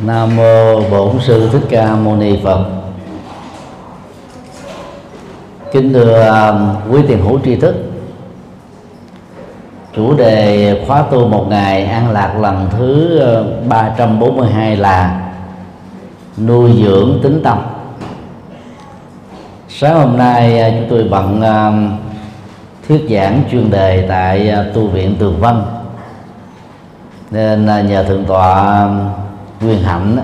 Nam mô Bổn sư Thích Ca Mâu Ni Phật. Kính thưa à, quý tiền hữu tri thức. Chủ đề khóa tu một ngày an lạc lần thứ ờ, 342 là nuôi dưỡng tính tâm. Sáng hôm nay à, chúng tôi bận à, thuyết giảng chuyên đề tại tu viện Tường Vân nên nhờ thượng tọa quyền hạnh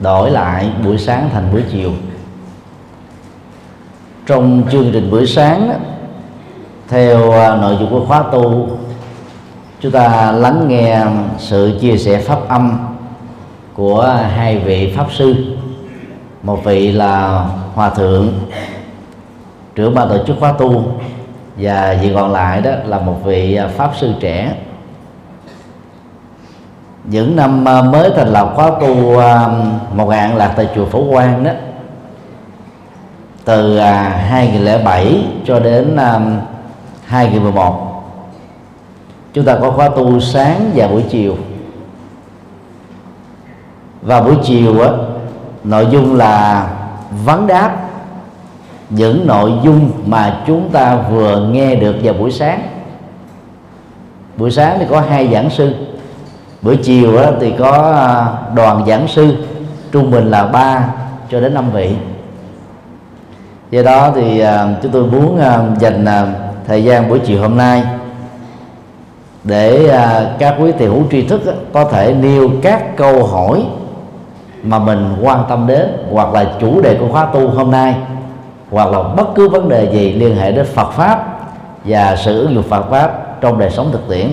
đổi lại buổi sáng thành buổi chiều. Trong chương trình buổi sáng theo à, nội dung của khóa tu, chúng ta lắng nghe sự chia sẻ pháp âm của hai vị pháp sư. Một vị là hòa thượng, trưởng ban tổ chức khóa tu, và vị còn lại đó là một vị à, pháp sư trẻ những năm à, mới thành lập khóa tu à, một ngàn lạc tại chùa Phổ Quang đó. Từ à, 2007 cho đến 2011 chúng ta có khóa tu sáng và buổi chiều. Và buổi chiều á, nội dung là vấn đáp những nội dung mà chúng ta vừa nghe được vào buổi sáng. Buổi sáng thì có hai giảng sư buổi chiều đó thì có à, đoàn giảng sư, trung bình là 3 cho đến 5 vị. Do đó thì à, chúng tôi muốn à, dành thời gian buổi chiều hôm nay để các quý tiền hữu tri thức có thể nêu các câu hỏi mà mình quan tâm đến hoặc là chủ đề của khóa tu hôm nay hoặc là bất cứ vấn đề gì liên hệ đến Phật pháp và sự ứng dụng Phật pháp trong đời sống thực tiễn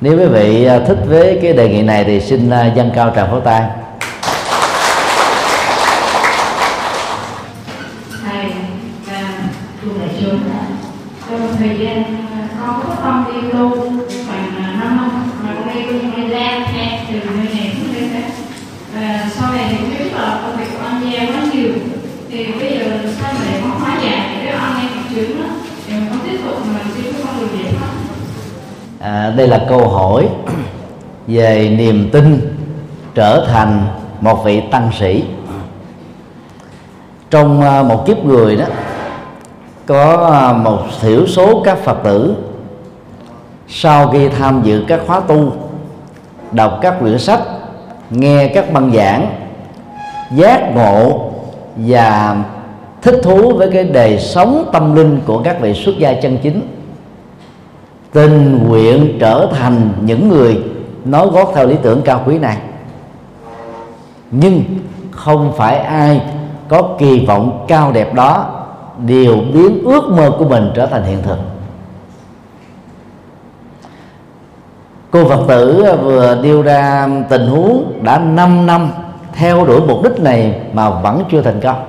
nếu quý vị à, thích với cái đề nghị này thì xin à, dâng cao tràng pháo tay. À, đây là câu hỏi về niềm tin trở thành một vị tăng sĩ. Trong à, một kiếp người đó có à, một thiểu số các phật tử sau khi tham dự các khóa tu đọc các quyển sách nghe các băng giảng giác ngộ và thích thú với cái đời sống tâm linh của các vị xuất gia chân chính tình nguyện trở thành những người nói gót theo lý tưởng cao quý này. Nhưng không phải ai có kỳ vọng cao đẹp đó đều biến ước mơ của mình trở thành hiện thực. Cô phật tử vừa đưa ra tình huống đã 5 năm theo đuổi mục đích này mà vẫn chưa thành công.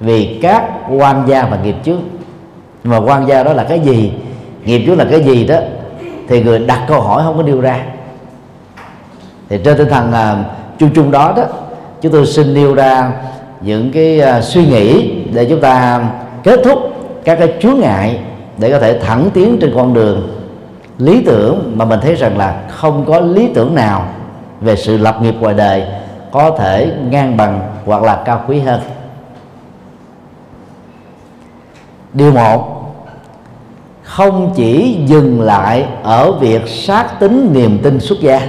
Vì các quan gia và nghiệp trước mà quan gia đó là cái gì? Nghiệp chướng là cái gì đó thì người đặt câu hỏi không có nêu ra. Thì trên tinh thần uh, chung chung đó đó chúng tôi xin nêu ra những cái uh, suy nghĩ để chúng ta kết thúc các cái chướng ngại để có thể thẳng tiến trên con đường lý tưởng mà mình thấy rằng là không có lý tưởng nào về sự lập nghiệp ngoài đời có thể ngang bằng hoặc là cao quý hơn. Điều một không chỉ dừng lại ở việc xác tính niềm tin xuất gia.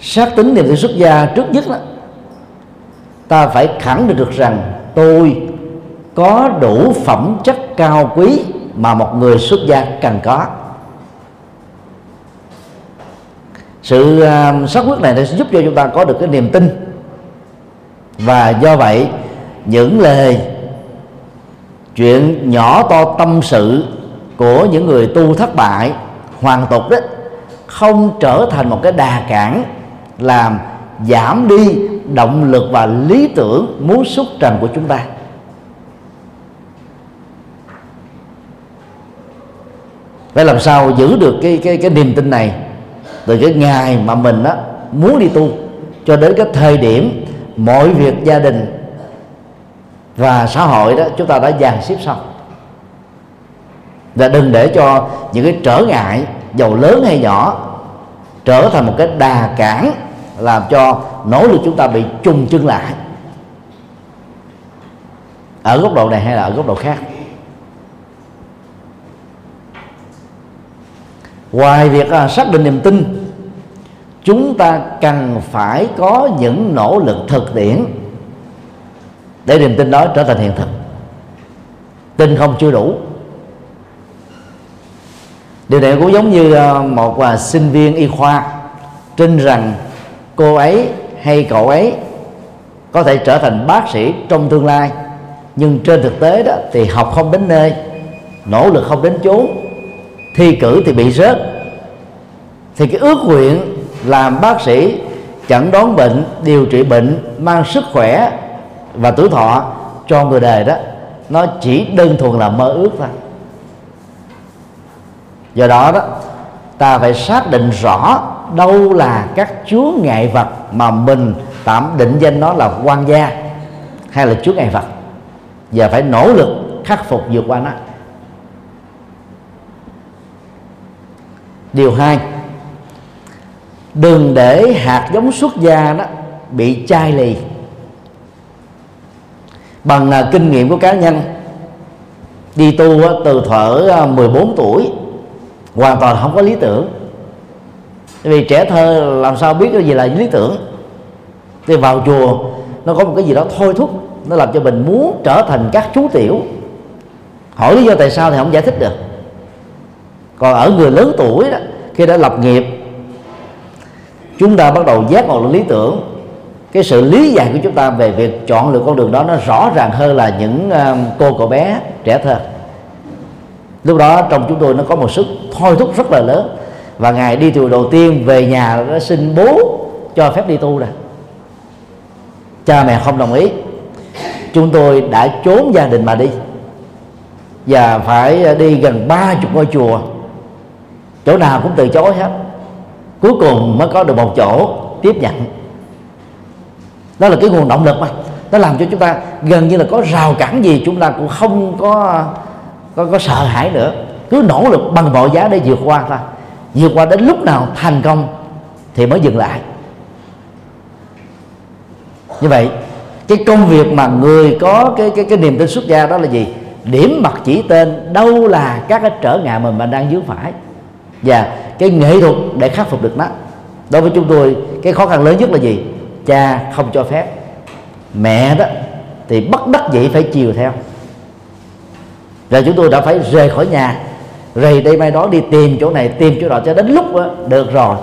Xác tính niềm tin xuất gia trước nhất đó ta phải khẳng định được rằng tôi có đủ phẩm chất cao quý mà một người xuất gia cần có. Sự uh, xác quyết này sẽ giúp cho chúng ta có được cái niềm tin. Và do vậy những lời chuyện nhỏ to tâm sự của những người tu thất bại, hoàn tục đó, không trở thành một cái đà cản làm giảm đi động lực và lý tưởng muốn xuất trần của chúng ta. Phải làm sao giữ được cái cái cái niềm tin này từ cái ngày mà mình đó muốn đi tu cho đến cái thời điểm mọi việc gia đình và xã hội đó, chúng ta đã dàn xếp xong. Và đừng để cho những cái trở ngại, giàu lớn hay nhỏ, trở thành một cái đà cản làm cho nỗ lực chúng ta bị trùng chân lại. Ở góc độ này hay là ở góc độ khác? Ngoài việc à, xác định niềm tin, chúng ta cần phải có những nỗ lực thực tiễn để niềm tin đó trở thành hiện thực. Tin không chưa đủ. Điều này cũng giống như ờ, một sinh viên y khoa tin rằng cô ấy hay cậu ấy có thể trở thành bác sĩ trong tương lai, nhưng trên thực tế đó thì học không đến nơi, nỗ lực không đến chốn, thi cử thì bị rớt. Thì cái ước nguyện làm bác sĩ chẩn đoán bệnh, điều trị bệnh, mang sức khỏe và tuổi thọ cho người đời đó, nó chỉ đơn thuần là mơ ước thôi. Do đó đó, ta phải xác định rõ đâu là các chúa ngại vật mà mình tạm định danh nó là quan gia hay là chúa ngại vật. Và phải nỗ lực khắc phục vượt qua nó. Điều hai, đừng để hạt giống xuất gia đó bị chai lì bằng à, kinh nghiệm của cá nhân. Đi tu từ thở 14 à, tuổi, hoàn toàn không có lý tưởng. Vì trẻ thơ làm sao biết cái gì là lý tưởng? Thì vào chùa, nó có một cái gì đó thôi thúc, nó làm cho mình muốn trở thành các chú tiểu. Hỏi lý do tại sao thì không giải thích được. Còn ở người lớn tuổi đó, khi đã lập nghiệp, chúng ta bắt đầu giác ngộ lý tưởng cái sự lý giải của chúng ta về việc chọn lựa con đường đó nó rõ ràng hơn là những ờ, cô, cậu bé trẻ thơ. Lúc đó trong chúng tôi nó có một sức thôi thúc rất là lớn và ngày đi chùa đầu tiên về nhà nó xin bố cho phép đi tu rồi cha mẹ không đồng ý. Chúng tôi đã trốn gia đình mà đi và phải đi gần ba chục ngôi chùa. Chỗ nào cũng từ chối hết. Cuối cùng mới có được một chỗ tiếp nhận đó là cái nguồn động lực mà. Nó làm cho chúng ta gần như là có rào cản gì chúng ta cũng không có có, có sợ hãi nữa. Cứ nỗ lực bằng mọi giá để vượt qua thôi. Vượt qua đến lúc nào thành công thì mới dừng lại. Như vậy cái công việc mà người có cái cái cái niềm tin xuất gia đó là gì? Điểm mặt chỉ tên đâu là các cái trở ngại mà mình đang vướng phải. Và cái nghệ thuật để khắc phục được nó. Đối với chúng tôi cái khó khăn lớn nhất là gì? Cha không cho phép. Mẹ đó thì bất đắc dĩ phải chiều theo. Rồi chúng tôi đã phải rời khỏi nhà. Rời đây mai đó đi tìm chỗ này tìm chỗ đó cho đến lúc đó, được rồi.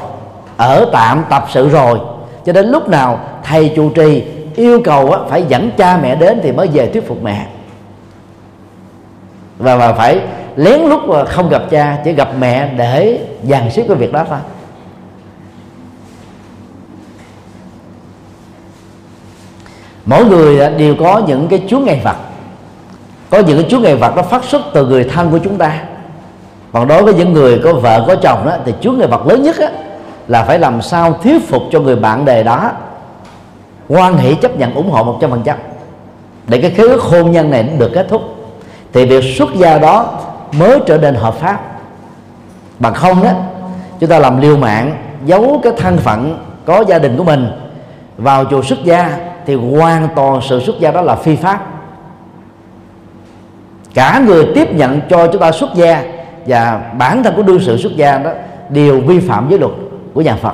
Ở tạm tập sự rồi. Cho đến lúc nào thầy chủ trì yêu cầu đó, phải dẫn cha mẹ đến thì mới về thuyết phục mẹ. Và mà phải lén lút à, không gặp cha chỉ gặp mẹ để dàn xếp cái việc đó thôi. Mỗi người à, đều có những cái chúa ngày vật có những cái chúa ngày vật nó phát xuất từ người thân của chúng ta. Còn đối với những người có vợ có chồng đó thì chúa ngày vật lớn nhất đó, là phải làm sao thuyết phục cho người bạn đề đó quan hệ chấp nhận ủng hộ một trăm phần trăm. Để cái khế ước hôn nhân này được kết thúc. Thì việc xuất gia đó mới trở nên hợp pháp. Bằng không đó chúng ta làm liều mạng giấu cái thân phận có gia đình của mình vào chùa xuất gia thì hoàn toàn sự xuất gia đó là phi pháp. Cả người tiếp nhận cho chúng ta xuất gia và bản thân của đương sự xuất gia đó đều vi phạm giới luật của nhà Phật.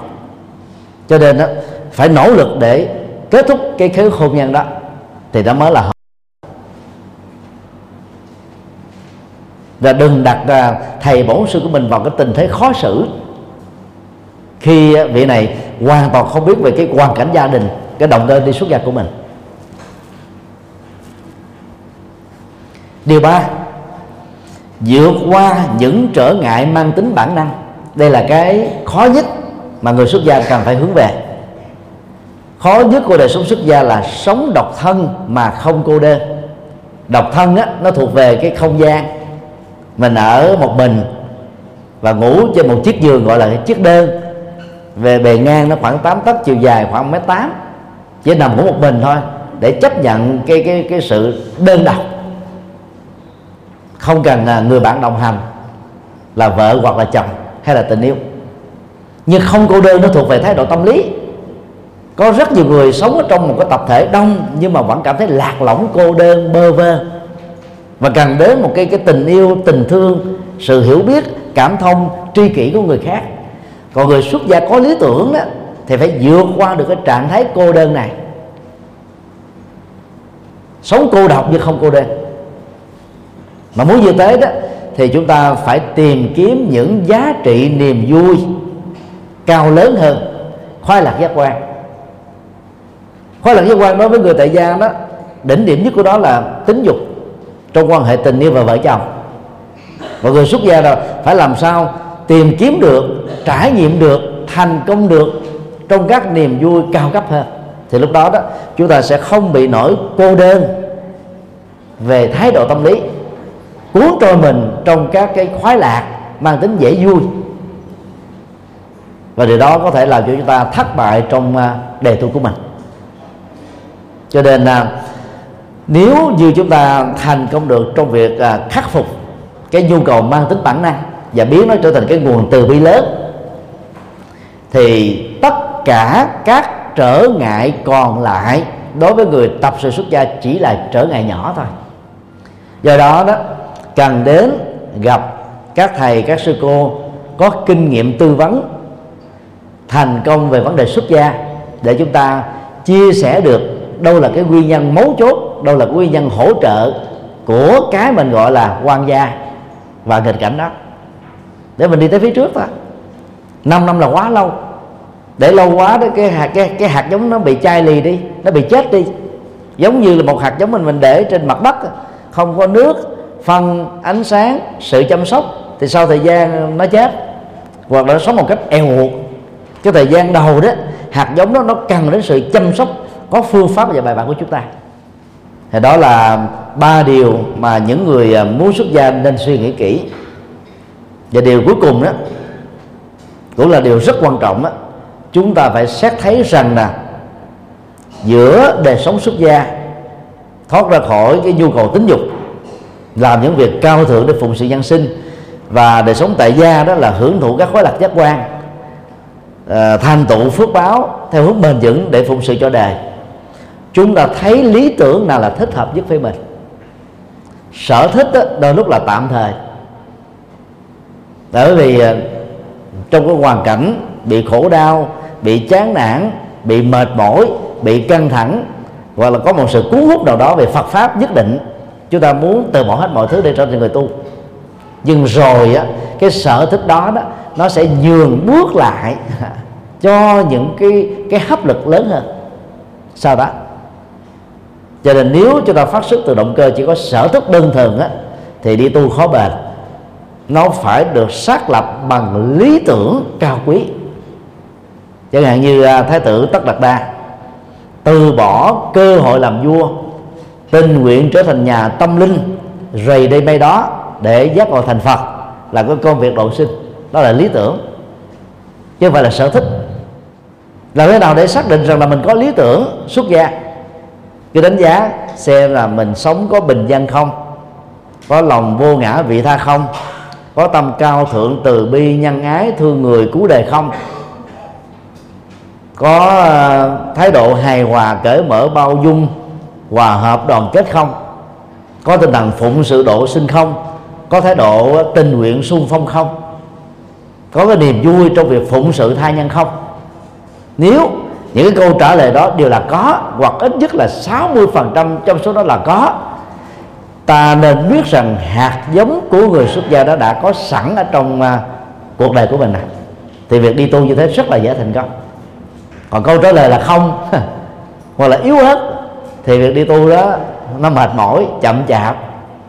Cho nên đó, phải nỗ lực để kết thúc cái khế hôn nhân đó thì đó mới là hợp. Và đừng đặt à, thầy bổn sư của mình vào cái tình thế khó xử khi à, vị này hoàn toàn không biết về cái hoàn cảnh gia đình cái động cơ đi xuất gia của mình. Điều ba, vượt qua những trở ngại mang tính bản năng. Đây là cái khó nhất mà người xuất gia cần phải hướng về. Khó nhất của đời sống xuất gia là sống độc thân mà không cô đơn. Độc thân á, nó thuộc về cái không gian. Mình ở một mình và ngủ trên một chiếc giường, gọi là chiếc đơn. Về bề ngang nó khoảng 8 tấc, chiều dài khoảng mét tám chỉ nằm ngủ một mình thôi, để chấp nhận cái cái cái sự đơn độc. Không cần à, người bạn đồng hành, là vợ hoặc là chồng hay là tình yêu. Nhưng không cô đơn nó thuộc về thái độ tâm lý. Có rất nhiều người sống ở trong một cái tập thể đông, nhưng mà vẫn cảm thấy lạc lõng, cô đơn, bơ vơ. Và cần đến một cái cái tình yêu, tình thương, sự hiểu biết, cảm thông, tri kỷ của người khác. Còn người xuất gia có lý tưởng đó thì phải vượt qua được cái trạng thái cô đơn này. Sống cô độc nhưng không cô đơn. Mà muốn như thế đó, thì chúng ta phải tìm kiếm những giá trị niềm vui cao lớn hơn. Khoái lạc giác quan. Khoái lạc giác quan đối với người tại gia đó, đỉnh điểm nhất của đó là tính dục trong quan hệ tình yêu và vợ chồng. Và người xuất gia rồi phải làm sao tìm kiếm được, trải nghiệm được, thành công được trong các niềm vui cao cấp hơn. Thì lúc đó đó, chúng ta sẽ không bị nổi cô đơn về thái độ tâm lý, cuốn trôi mình trong các cái khoái lạc mang tính dễ vui. Và điều đó có thể làm cho chúng ta thất bại trong à, đề tu của mình. Cho nên là nếu như chúng ta thành công được trong việc à, khắc phục cái nhu cầu mang tính bản năng và biến nó trở thành cái nguồn từ bi lớn, thì tất cả các trở ngại còn lại đối với người tập sự xuất gia chỉ là trở ngại nhỏ thôi. Do đó đó, cần đến gặp các thầy, các sư cô có kinh nghiệm tư vấn, thành công về vấn đề xuất gia để chúng ta chia sẻ được đâu là cái nguyên nhân mấu chốt, đâu là cái nguyên nhân hỗ trợ của cái mình gọi là quan gia và nghịch cảnh đó. Để mình đi tới phía trước thôi. Năm năm là quá lâu để lâu quá đó cái hạt cái, cái hạt giống nó bị chai lì đi nó bị chết đi. Giống như là một hạt giống mình mình để trên mặt đất không có nước phân ánh sáng sự chăm sóc thì sau thời gian nó chết hoặc là nó sống một cách eo uột. Cái thời gian đầu đó hạt giống đó nó cần đến sự chăm sóc có phương pháp và bài bản của chúng ta. Thì đó là ba điều mà những người à, muốn xuất gia nên suy nghĩ kỹ. Và điều cuối cùng đó cũng là điều rất quan trọng đó chúng ta phải xét thấy rằng là giữa đời sống xuất gia thoát ra khỏi cái nhu cầu tính dục làm những việc cao thượng để phụng sự nhân sinh và đời sống tại gia đó là hưởng thụ các khối lạc giác quan à, thành tựu phước báo theo hướng bền vững để phụng sự cho đời. Chúng ta thấy lý tưởng nào là thích hợp nhất với mình. Sở thích đó, đôi lúc là tạm thời. Bởi vì ờ, trong cái hoàn cảnh bị khổ đau bị chán nản, bị mệt mỏi, bị căng thẳng, hoặc là có một sự cuốn hút nào đó về Phật pháp nhất định. Chúng ta muốn từ bỏ hết mọi thứ để trở thành người tu. Nhưng rồi á, cái sở thích đó đó, nó sẽ nhường bước lại cho những cái cái hấp lực lớn hơn. Sao đó? Cho nên nếu chúng ta phát xuất từ động cơ chỉ có sở thích đơn thường á, thì đi tu khó bền. Nó phải được xác lập bằng lý tưởng cao quý chẳng hạn như à, thái tử tất đạt đa từ bỏ cơ hội làm vua, tình nguyện trở thành nhà tâm linh, rầy đây bay đó để giác ngộ thành phật là cái công việc độ sinh. Đó là lý tưởng, chứ không phải là sở thích. Làm thế nào để xác định rằng là mình có lý tưởng, xuất gia? Cái đánh giá xem là mình sống có bình dân không, có lòng vô ngã vị tha không, có tâm cao thượng từ bi nhân ái thương người cứu đời không có ờ, thái độ hài hòa cởi mở bao dung hòa hợp đoàn kết không? Có tinh thần phụng sự độ sinh không? Có thái độ ờ, tình nguyện sung phong không? Có cái niềm vui trong việc phụng sự tha nhân không? Nếu những cái câu trả lời đó đều là có hoặc ít nhất là 60% trong số đó là có ta nên biết rằng hạt giống của người xuất gia đó đã có sẵn ở trong uh, cuộc đời của mình này thì việc đi tu như thế rất là dễ thành công còn câu trả lời là không. Hoặc là yếu ớt thì việc đi tu đó nó mệt mỏi, chậm chạp,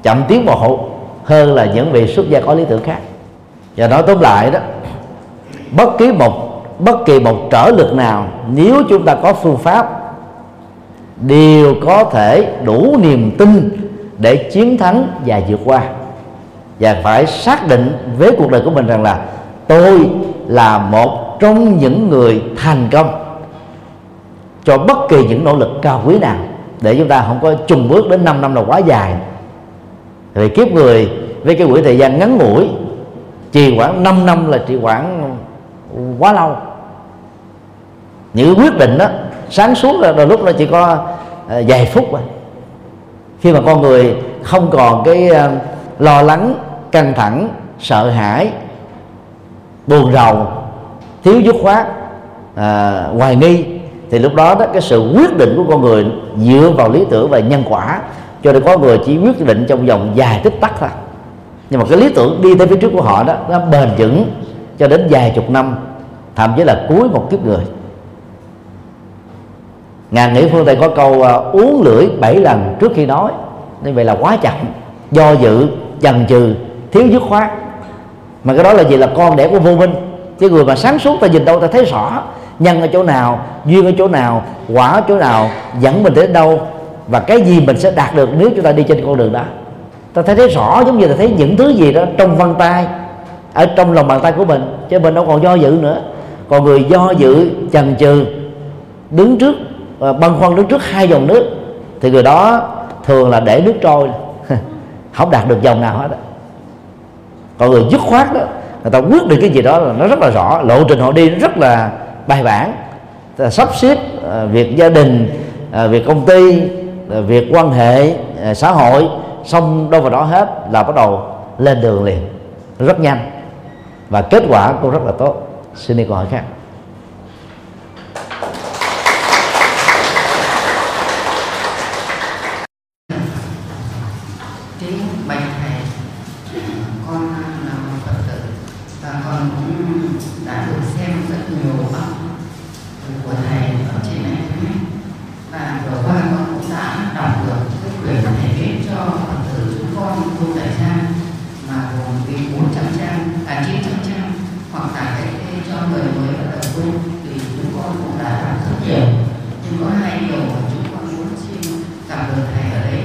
chậm tiến bộ hơn là những vị xuất gia có lý tưởng khác. Và nói tóm lại đó, bất kỳ một, bất kỳ một trở lực nào, nếu chúng ta có phương pháp, đều có thể đủ niềm tin để chiến thắng và vượt qua. Và phải xác định với cuộc đời của mình rằng là tôi là một trong những người thành công cho bất kỳ những nỗ lực cao quý nào để chúng ta không có trùng bước đến 5 năm là quá dài. Vì kiếp người với cái quỹ thời gian ngắn ngủi trì khoảng 5 năm là trì khoảng quá lâu. Những quyết định đó sáng suốt là đôi lúc nó chỉ có à, vài phút thôi. Khi mà con người không còn cái à, lo lắng căng thẳng sợ hãi buồn rầu thiếu dứt khoát à, hoài nghi thì lúc đó đó cái sự quyết định của con người dựa vào lý tưởng và nhân quả cho nên có người chỉ quyết định trong vòng dài tích tắc thôi. Nhưng mà cái lý tưởng đi tới phía trước của họ đó nó bền vững cho đến vài chục năm thậm chí là cuối một kiếp người. Ngàn nghĩ phương tây có câu uh, uống lưỡi bảy lần trước khi nói. Như vậy là quá chậm do dự chần chừ thiếu dứt khoát. Mà cái đó là gì là con đẻ của vô minh. Chứ người mà sáng suốt ta nhìn đâu ta thấy rõ nhân ở chỗ nào, duyên ở chỗ nào, quả ở chỗ nào, dẫn mình đến đâu, và cái gì mình sẽ đạt được nếu chúng ta đi trên con đường đó. Ta thấy thấy rõ giống như là thấy những thứ gì đó trong vân tay, ở trong lòng bàn tay của mình, chứ mình đâu còn do dự nữa. Còn người do dự, chần chừ, đứng trước và băn khoăn đứng trước hai dòng nước, thì người đó thường là để nước trôi. Không đạt được dòng nào hết đó. còn người dứt khoát đó, người ta quyết định cái gì đó là nó rất là rõ, lộ trình họ đi rất là bài bản. Sắp xếp ờ, việc gia đình ờ, việc công ty ờ, việc quan hệ xã hội, xong đâu vào đó hết là bắt đầu lên đường liền. Rất nhanh. Và kết quả cũng rất là tốt. Xin đi câu hỏi khác. là chín trăm trang hoặc là cái cho người mới bắt đầu tu thì chúng con cũng đã làm rất nhiều. Nhưng có hai điều mà chúng con muốn xin cảm ơn thầy ở đây.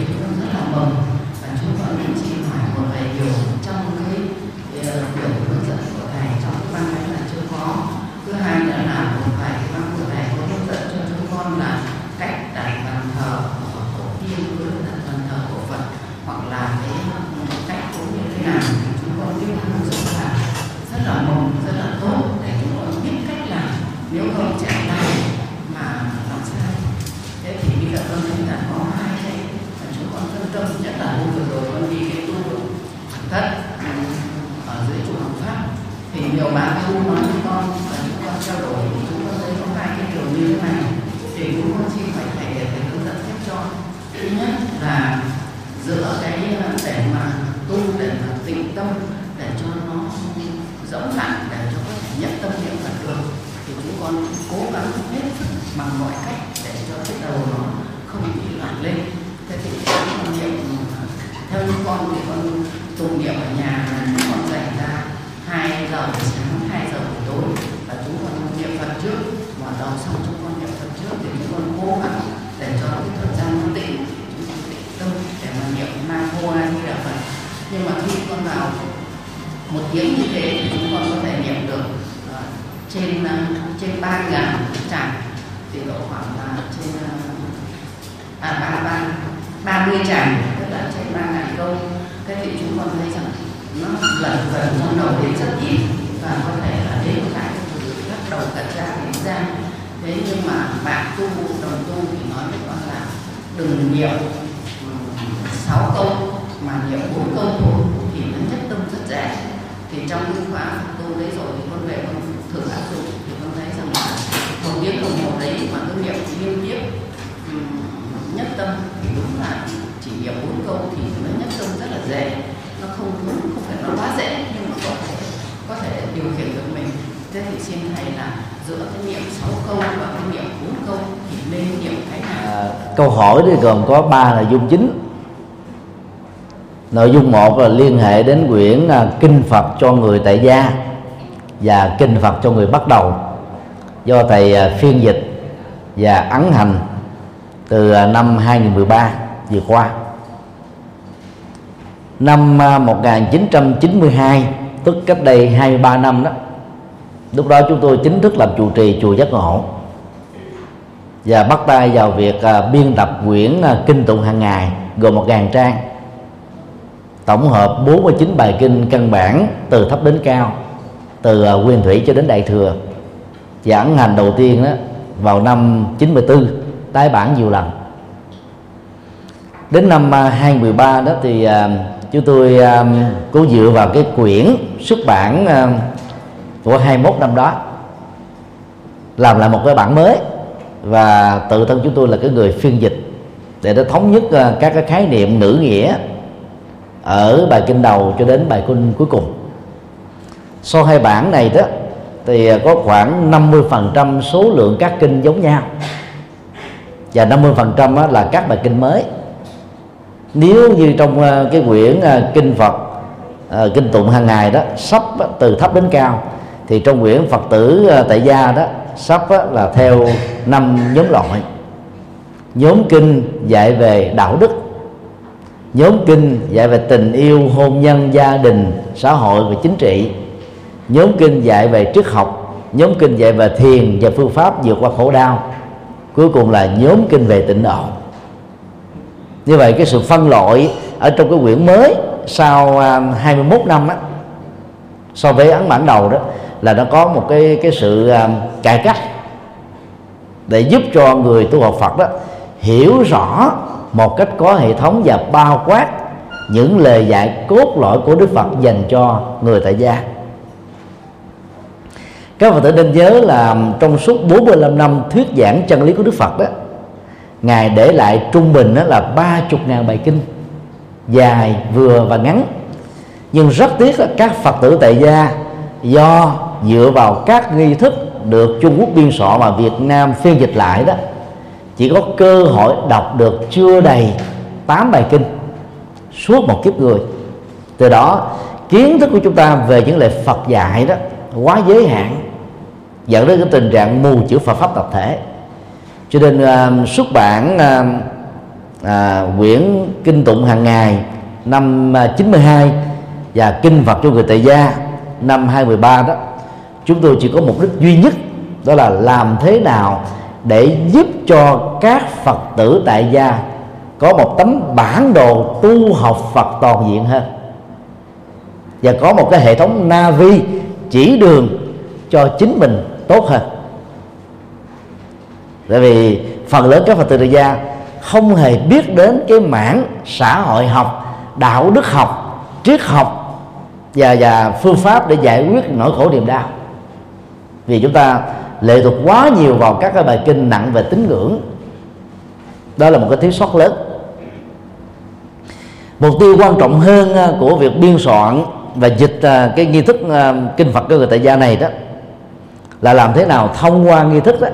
Câu hỏi thì gồm có ba nội dung chính. Nội dung một là liên hệ đến quyển à, kinh Phật cho người tại gia và kinh Phật cho người bắt đầu. Do thầy à, phiên dịch và ấn hành từ à, năm 2013 vừa qua. Năm 1992 tức cách đây 23 năm đó, lúc đó chúng tôi chính thức làm chủ trì chùa giác ngộ và bắt tay vào việc uh, biên tập quyển uh, kinh tụng hàng ngày gồm một ngàn trang. Tổng hợp 49 bài kinh căn bản từ thấp đến cao từ uh, nguyên thủy cho đến đại thừa. Giảng hành đầu tiên đó vào năm 94 tái bản nhiều lần. Đến năm 2013 đó thì chúng tôi cố dựa vào cái quyển xuất bản của 21 năm đó làm lại một cái bản mới và tự thân chúng tôi là cái người phiên dịch. Để nó thống nhất à, các cái khái niệm ngữ nghĩa ở bài kinh đầu cho đến bài kinh cuối cùng. Sau hai bản này đó, thì à, có khoảng 50% số lượng các kinh giống nhau. Và 50% là các bài kinh mới. Nếu như trong à, cái quyển kinh Phật kinh tụng hàng ngày đó, sắp từ thấp đến cao, thì trong quyển Phật tử tại gia đó sắp là theo năm nhóm loại. Nhóm kinh dạy về đạo đức. Nhóm kinh dạy về tình yêu, hôn nhân, gia đình, xã hội và chính trị. Nhóm kinh dạy về triết học. Nhóm kinh dạy về thiền và phương pháp vượt qua khổ đau. Cuối cùng là nhóm kinh về tịnh độ. Như vậy cái sự phân loại ở trong cái quyển mới sau à, 21 năm á, so với ấn bản đầu đó là nó có một cái cái sự à, cải cách để giúp cho người tu học Phật đó hiểu rõ một cách có hệ thống và bao quát những lời dạy cốt lõi của Đức Phật dành cho người tại gia. Các Phật tử nên nhớ là trong suốt 45 năm thuyết giảng chân lý của Đức Phật đó, Ngài để lại trung bình đó là ba chục ngàn bài kinh, dài, vừa và ngắn. Nhưng rất tiếc là các Phật tử tại gia do dựa vào các nghi thức được Trung Quốc biên soạn mà Việt Nam phiên dịch lại đó chỉ có cơ hội đọc được chưa đầy 8 bài kinh suốt một kiếp người. Từ đó kiến thức của chúng ta về những lời Phật dạy đó quá giới hạn dẫn đến cái tình trạng mù chữ Phật pháp tập thể. Cho nên uh, xuất bản uh, uh, quyển kinh tụng hàng ngày năm 92 và kinh Phật cho người tại gia năm 2013 đó, chúng tôi chỉ có mục đích duy nhất đó là làm thế nào để giúp cho các phật tử tại gia có một tấm bản đồ tu học phật toàn diện hơn. Và có một cái hệ thống navi chỉ đường cho chính mình tốt hơn. Tại vì phần lớn các phật tử tại gia không hề biết đến cái mảng xã hội học, đạo đức học, triết học và và phương pháp để giải quyết nỗi khổ niềm đau. Vì chúng ta lệ thuộc quá nhiều vào các cái bài kinh nặng về tín ngưỡng. Đó là một cái thiếu sót lớn. Mục tiêu quan trọng hơn à, của việc biên soạn và dịch à, cái nghi thức à, kinh Phật của người tại gia này đó là làm thế nào thông qua nghi thức đó,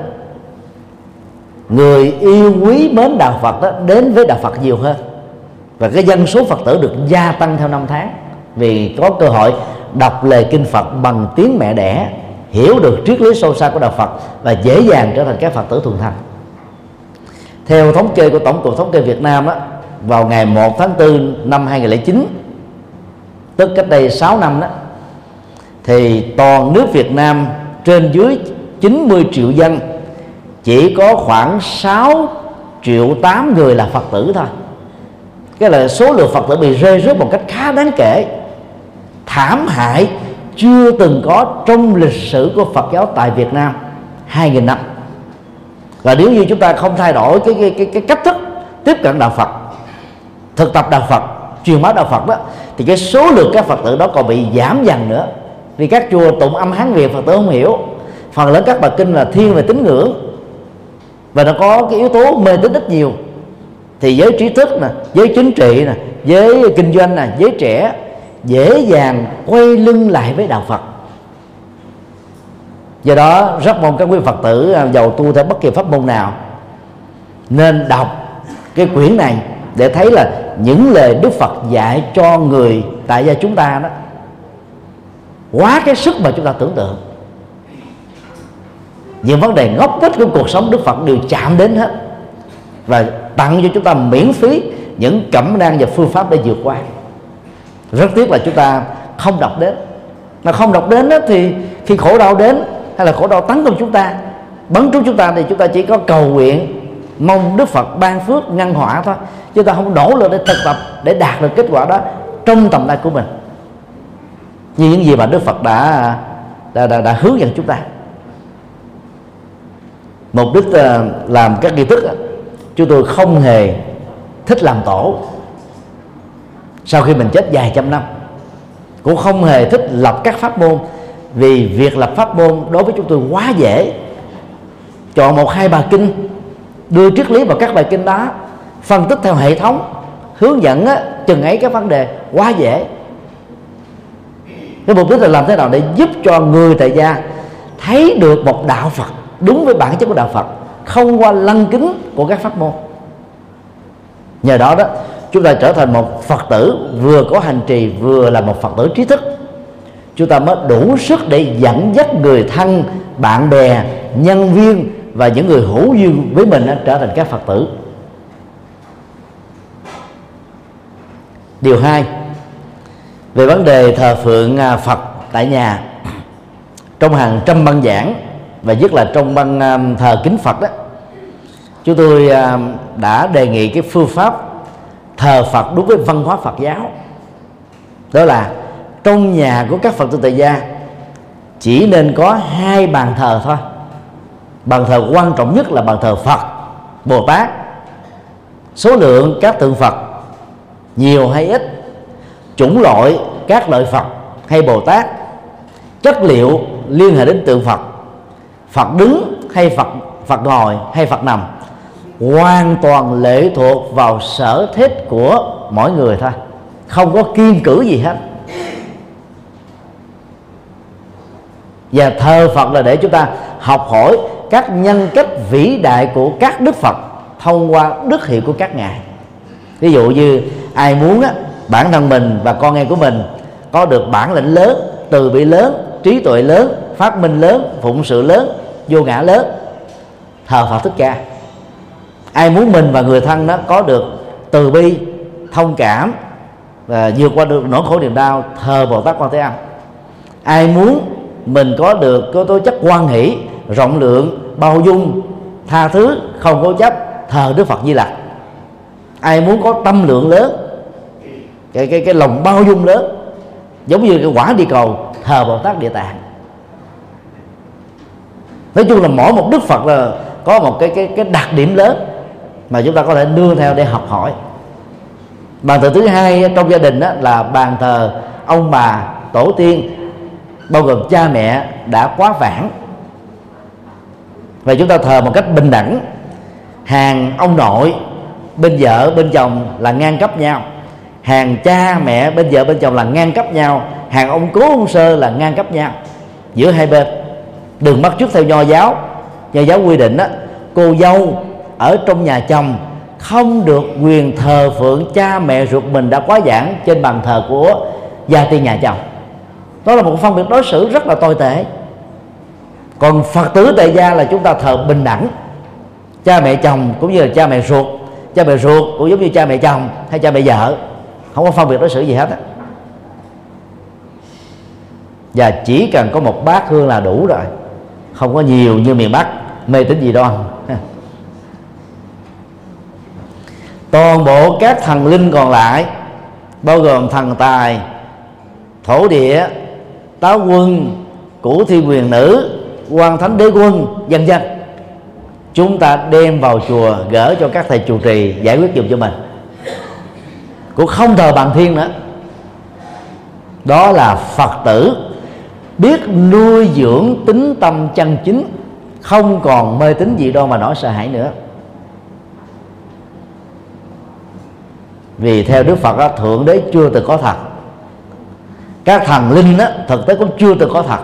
người yêu quý mến đạo Phật đó đến với đạo Phật nhiều hơn và cái dân số Phật tử được gia tăng theo năm tháng vì có cơ hội đọc lời kinh Phật bằng tiếng mẹ đẻ hiểu được triết lý sâu xa của đạo Phật và dễ dàng trở thành các Phật tử thuần thành. Theo thống kê của tổng cục thống kê Việt Nam á, vào ngày 1 tháng 4 năm 2009 tức cách đây 6 năm đó thì toàn nước Việt Nam trên dưới 90 triệu dân chỉ có khoảng 6 triệu 8 người là Phật tử thôi. Cái là số lượng Phật tử bị rơi rớt một cách khá đáng kể thảm hại chưa từng có trong lịch sử của Phật giáo tại Việt Nam 2.000 năm. Và nếu như chúng ta không thay đổi cái cái cái, cái cách thức tiếp cận đạo Phật thực tập đạo Phật truyền bá đạo Phật đó thì cái số lượng các Phật tử đó còn bị giảm dần nữa. Vì các chùa tụng âm Hán Việt Phật tử không hiểu. Phần lớn các bài kinh là thiên về tín ngưỡng. Và nó có cái yếu tố mê tín rất nhiều. Thì giới trí thức nè giới chính trị nè giới kinh doanh nè giới trẻ dễ dàng quay lưng lại với đạo Phật. Do đó, rất mong các quý Phật tử à, giàu tu theo bất kỳ pháp môn nào, nên đọc cái quyển này để thấy là những lời Đức Phật dạy cho người tại gia chúng ta đó, quá cái sức mà chúng ta tưởng tượng. Những vấn đề ngốc nghếch của cuộc sống Đức Phật đều chạm đến hết và tặng cho chúng ta miễn phí những cẩm nang và phương pháp để vượt qua rất tiếc là chúng ta không đọc đến. Mà không đọc đến đó, thì khi khổ đau đến hay là khổ đau tấn công chúng ta bắn trúng chúng ta thì chúng ta chỉ có cầu nguyện mong Đức Phật ban phước ngăn họa thôi. Chúng ta không nỗ lực để thực tập để đạt được kết quả đó trong tầm tay của mình. Như những gì mà Đức Phật đã đã, đã, đã hướng dẫn chúng ta. Mục đích ờ, làm các nghi thức chúng tôi không hề thích làm tổ sau khi mình chết vài trăm năm cũng không hề thích lập các pháp môn vì việc lập pháp môn đối với chúng tôi quá dễ. Chọn một hai bài kinh đưa triết lý vào các bài kinh đó phân tích theo hệ thống hướng dẫn á, chừng ấy các vấn đề quá dễ. Cái mục đích là làm thế nào để giúp cho người tại gia thấy được một đạo phật đúng với bản chất của đạo phật không qua lăng kính của các pháp môn. Nhờ đó đó chúng ta trở thành một phật tử vừa có hành trì, vừa là một phật tử trí thức. Chúng ta mới đủ sức để dẫn dắt người thân, bạn bè, nhân viên và những người hữu duyên với mình trở thành các phật tử. Điều hai, về vấn đề thờ phượng à, phật tại nhà. Trong hàng trăm băng giảng, và nhất là trong băng à, thờ kính phật đó chúng tôi à, đã đề nghị cái phương pháp thờ phật đối với văn hóa phật giáo. Đó là trong nhà của các phật tử tại gia, chỉ nên có hai bàn thờ thôi. Bàn thờ quan trọng nhất là bàn thờ phật, bồ tát. Số lượng các tượng phật, nhiều hay ít, chủng loại các loại phật hay bồ tát, chất liệu liên hệ đến tượng phật phật đứng hay phật phật ngồi hay phật nằm hoàn toàn lệ thuộc vào sở thích của mỗi người thôi. Không có kiên cử gì hết. Và thờ phật là để chúng ta học hỏi các nhân cách vĩ đại của các đức phật thông qua đức hiệu của các ngài. Ví dụ như ai muốn á, bản thân mình và con em của mình có được bản lĩnh lớn từ bi lớn trí tuệ lớn phát minh lớn phụng sự lớn vô ngã lớn. Thờ phật thích ca ai muốn mình và người thân đó có được từ bi, thông cảm và vượt qua được nỗi khổ niềm đau, thờ bồ tát quan thế âm. Ai muốn mình có được có tố chất quan hỷ, rộng lượng, bao dung, tha thứ, không cố chấp, thờ đức phật di lặc. Ai muốn có tâm lượng lớn, cái cái cái lòng bao dung lớn, giống như cái quả đi cầu, thờ bồ tát địa tạng. Nói chung là mỗi một đức phật là có một cái cái cái đặc điểm lớn mà chúng ta có thể nương theo để học hỏi. Bàn thờ thứ hai trong gia đình đó là bàn thờ ông bà tổ tiên, bao gồm cha mẹ đã quá vãng. Và chúng ta thờ một cách bình đẳng. Hàng ông nội bên vợ, bên chồng là ngang cấp nhau. Hàng cha mẹ bên vợ, bên chồng là ngang cấp nhau. Hàng ông cố ông sơ là ngang cấp nhau. Giữa hai bên, đừng bắt trước theo nho giáo. Nho giáo quy định đó cô dâu ở trong nhà chồng, không được quyền thờ phượng cha mẹ ruột mình đã quá giảng trên bàn thờ của gia tiên nhà chồng. Đó là một phân biệt đối xử rất là tồi tệ. Còn phật tử tại gia là chúng ta thờ bình đẳng. Cha mẹ chồng cũng như là cha mẹ ruột, cha mẹ ruột cũng giống như cha mẹ chồng hay cha mẹ vợ. Không có phân biệt đối xử gì hết á. Và chỉ cần có một bát hương là đủ rồi. Không có nhiều như miền bắc, mê tín gì đâu toàn bộ các thần linh còn lại, bao gồm thần tài, thổ địa, táo quân, củ thi quyền nữ quan thánh đế quân dân dân chúng ta đem vào chùa gỡ cho các thầy chủ trì giải quyết dùm cho mình. Cũng không thờ bằng thiên nữa. Đó là phật tử biết nuôi dưỡng tính tâm chân chính, không còn mê tín gì đâu mà nói sợ hãi nữa. Vì theo đức phật đó, thượng đế chưa từng có thật các thần linh đó, thực tế cũng chưa từng có thật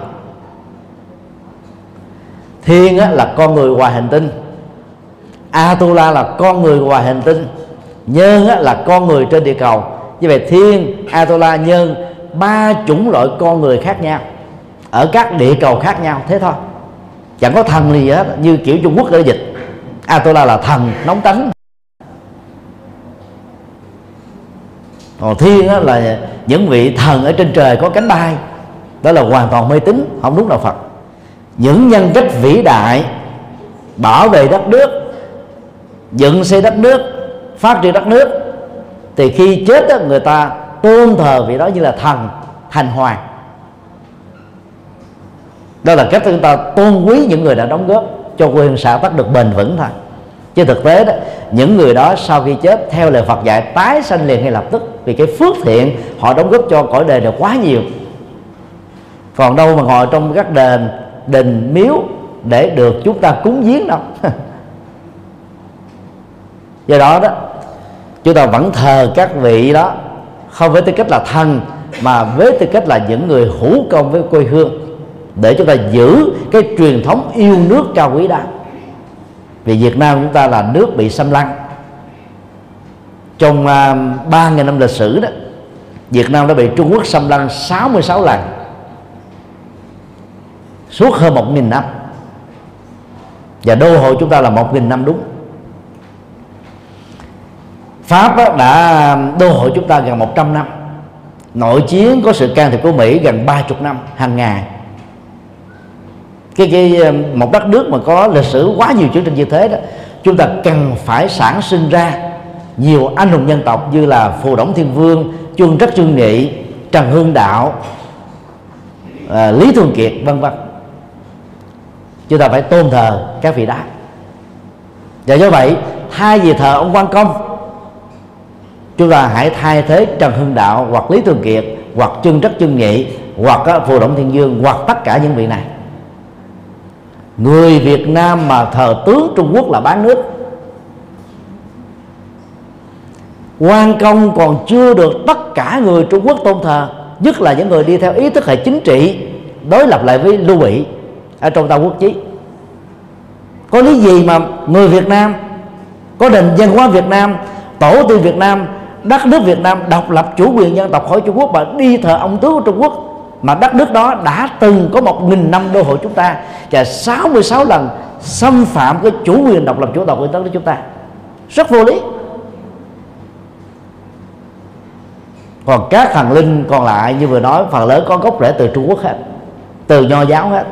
thiên á, là con người ngoài hành tinh. Atula là con người ngoài hành tinh. Nhân á, là con người trên địa cầu. Như vậy thiên atula nhân ba chủng loại con người khác nhau. Ở các địa cầu khác nhau thế thôi. Chẳng có thần gì hết như kiểu trung quốc đã dịch. Atula là thần nóng tánh. Còn thiên á, là những vị thần ở trên trời có cánh bay đó là hoàn toàn mê tín không đúng đạo phật. Những nhân cách vĩ đại bảo vệ đất nước dựng xây đất nước phát triển đất nước thì khi chết đó, người ta tôn thờ vị đó như là thần thành hoàng. Đó là cách chúng ta tôn quý những người đã đóng góp cho quê hương xã tắc được bền vững thôi. Chứ thực tế đó những người đó sau khi chết theo lời Phật dạy tái sanh liền ngay lập tức vì cái phước thiện, họ đóng góp cho cõi đời là quá nhiều. Còn đâu mà ngồi trong các đền đình miếu để được chúng ta cúng giếng đâu. Do đó đó, chúng ta vẫn thờ các vị đó, không với tư cách là thần, mà với tư cách là những người hữu công với quê hương, để chúng ta giữ cái truyền thống yêu nước cao quý đó. Vì Việt Nam chúng ta là nước bị xâm lăng trong à, ba uh, năm lịch sử đó Việt Nam đã bị Trung Quốc xâm lăng 66 lần suốt hơn một nghìn năm. Và đô hộ chúng ta là một nghìn năm đúng. Pháp đã đô hộ chúng ta gần 100 năm. Nội chiến có sự can thiệp của Mỹ gần 30 năm hàng ngày. Cái, cái à, một đất nước mà có lịch sử quá nhiều chiến tranh như thế đó chúng ta cần phải sản sinh ra nhiều anh hùng dân tộc như là phù đổng thiên vương chuân rất trương nghị trần hương đạo à, lý thường kiệt vân vân. Chúng ta phải tôn thờ các vị đó và do vậy thay vì thờ ông quan công chúng ta hãy thay thế trần hưng đạo hoặc lý thường kiệt hoặc trương trắc trương nghị hoặc à, phù động thiên dương hoặc tất cả những vị này. Người việt nam mà thờ tướng trung quốc là bán nước quan công còn chưa được tất cả người trung quốc tôn thờ, nhất là những người đi theo ý thức hệ chính trị, đối lập lại với lưu bị ở trong tàu quốc chí. Có lý gì mà người việt nam, có nền văn hóa việt nam, tổ tiên việt nam, đất nước Việt Nam độc lập chủ quyền dân tộc khỏi Trung Quốc và đi thờ ông tướng của Trung Quốc, mà đất nước đó đã từng có một nghìn năm đô hộ chúng ta và 66 lần xâm phạm cái chủ quyền độc lập chủ tộc của đất nước chúng ta? Rất vô lý. Còn các thần linh còn lại, như vừa nói, phần lớn có gốc rễ từ Trung Quốc hết, từ nho giáo hết.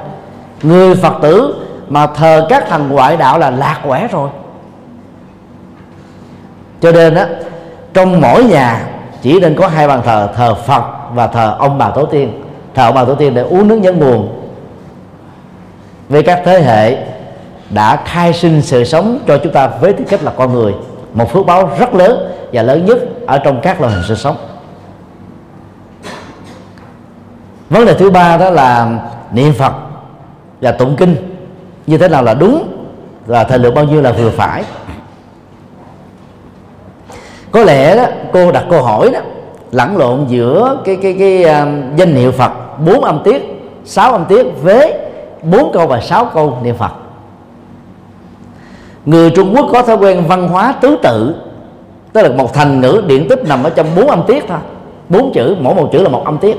Người Phật tử mà thờ các thần ngoại đạo là lạc quẻ rồi. Cho nên á, trong mỗi nhà chỉ nên có hai bàn thờ thờ phật và thờ ông bà tổ tiên. Thờ ông bà tổ tiên để uống nước nhân nguồn. Với các thế hệ đã khai sinh sự sống cho chúng ta với tư cách là con người, một phước báo rất lớn và lớn nhất ở trong các loài hình sự sống. Vấn đề thứ ba đó là niệm phật và tụng kinh. Như thế nào là đúng và thời lượng bao nhiêu là vừa phải. Có lẽ đó cô đặt câu hỏi đó lẫn lộn giữa cái cái cái uh, danh hiệu Phật bốn âm tiết sáu âm tiết với bốn câu và sáu câu niệm Phật. Người Trung Quốc có thói quen văn hóa tứ tự tức là một thành ngữ điện tích nằm ở trong bốn âm tiết thôi. Bốn chữ mỗi một chữ là một âm tiết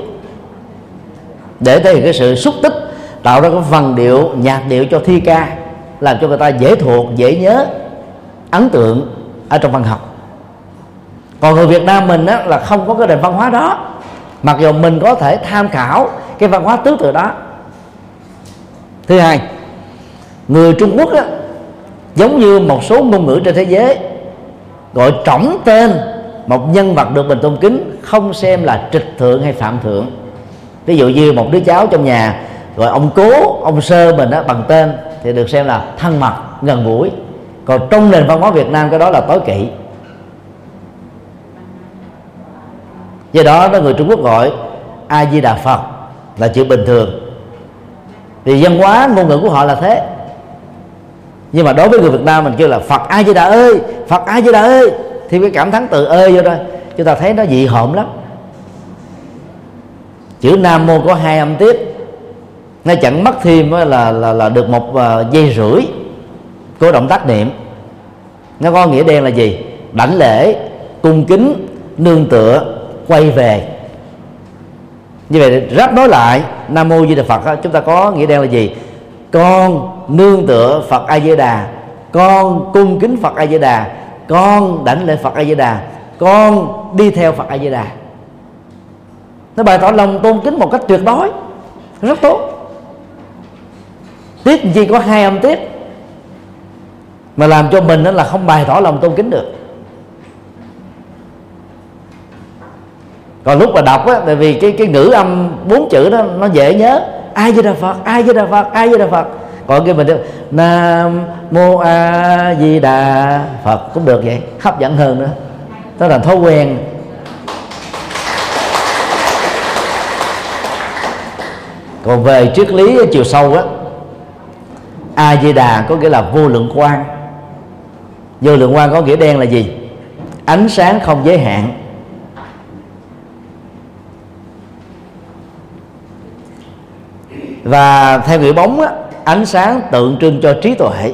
để thể hiện cái sự xúc tích tạo ra cái phần điệu nhạc điệu cho thi ca làm cho người ta dễ thuộc dễ nhớ ấn tượng ở trong văn học. Còn người Việt Nam mình á, là không có cái nền văn hóa đó. Mặc dù mình có thể tham khảo cái văn hóa tứ tự đó. Thứ hai người Trung Quốc á, giống như một số ngôn ngữ trên thế giới gọi trỏng tên một nhân vật được mình tôn kính không xem là trịch thượng hay phạm thượng ví dụ như một đứa cháu trong nhà, gọi ông cố, ông sơ mình đó bằng tên, thì được xem là thân mật, gần gũi. Còn trong nền văn hóa Việt Nam cái đó là tối kỵ. Do đó đó người trung quốc gọi a di đà phật là chuyện bình thường. Vì văn hóa, ngôn ngữ của họ là thế. Nhưng mà đối với người việt nam mình kêu là phật a di đà ơi, phật a di đà ơi, thì cái cảm thắng từ ơi vô đây chúng ta thấy nó dị hợm lắm chữ nam mô có hai âm tiết. Nó chẳng mất thêm là là là được một à, giây rưỡi của động tác niệm. Nó có nghĩa đen là gì? Đảnh lễ, cung kính, nương tựa, quay về. Như vậy ráp nói lại, nam mô di đà phật chúng ta có nghĩa đen là gì? Con nương tựa phật a di đà con cung kính phật a di đà con đảnh lễ phật a di đà con đi theo phật a di đà nó bày tỏ lòng tôn kính một cách tuyệt đối. Rất tốt. Tiết chi có hai âm tiết mà làm cho mình đó là không bày tỏ lòng tôn kính được. Còn lúc mà đọc á, tại vì cái cái ngữ âm bốn chữ đó, nó dễ nhớ. Ai với đà phật? Ai với đà phật? Ai với đà phật? Còn kia mình nam mô a di đà phật cũng được vậy, hấp dẫn hơn nữa. Đó là thói quen. Còn về triết lý chiều sâu á a di đà có nghĩa là vô lượng quan vô lượng quan có nghĩa đen là gì? Ánh sáng không giới hạn. Và theo nghĩa bóng á, ánh sáng tượng trưng cho trí tuệ.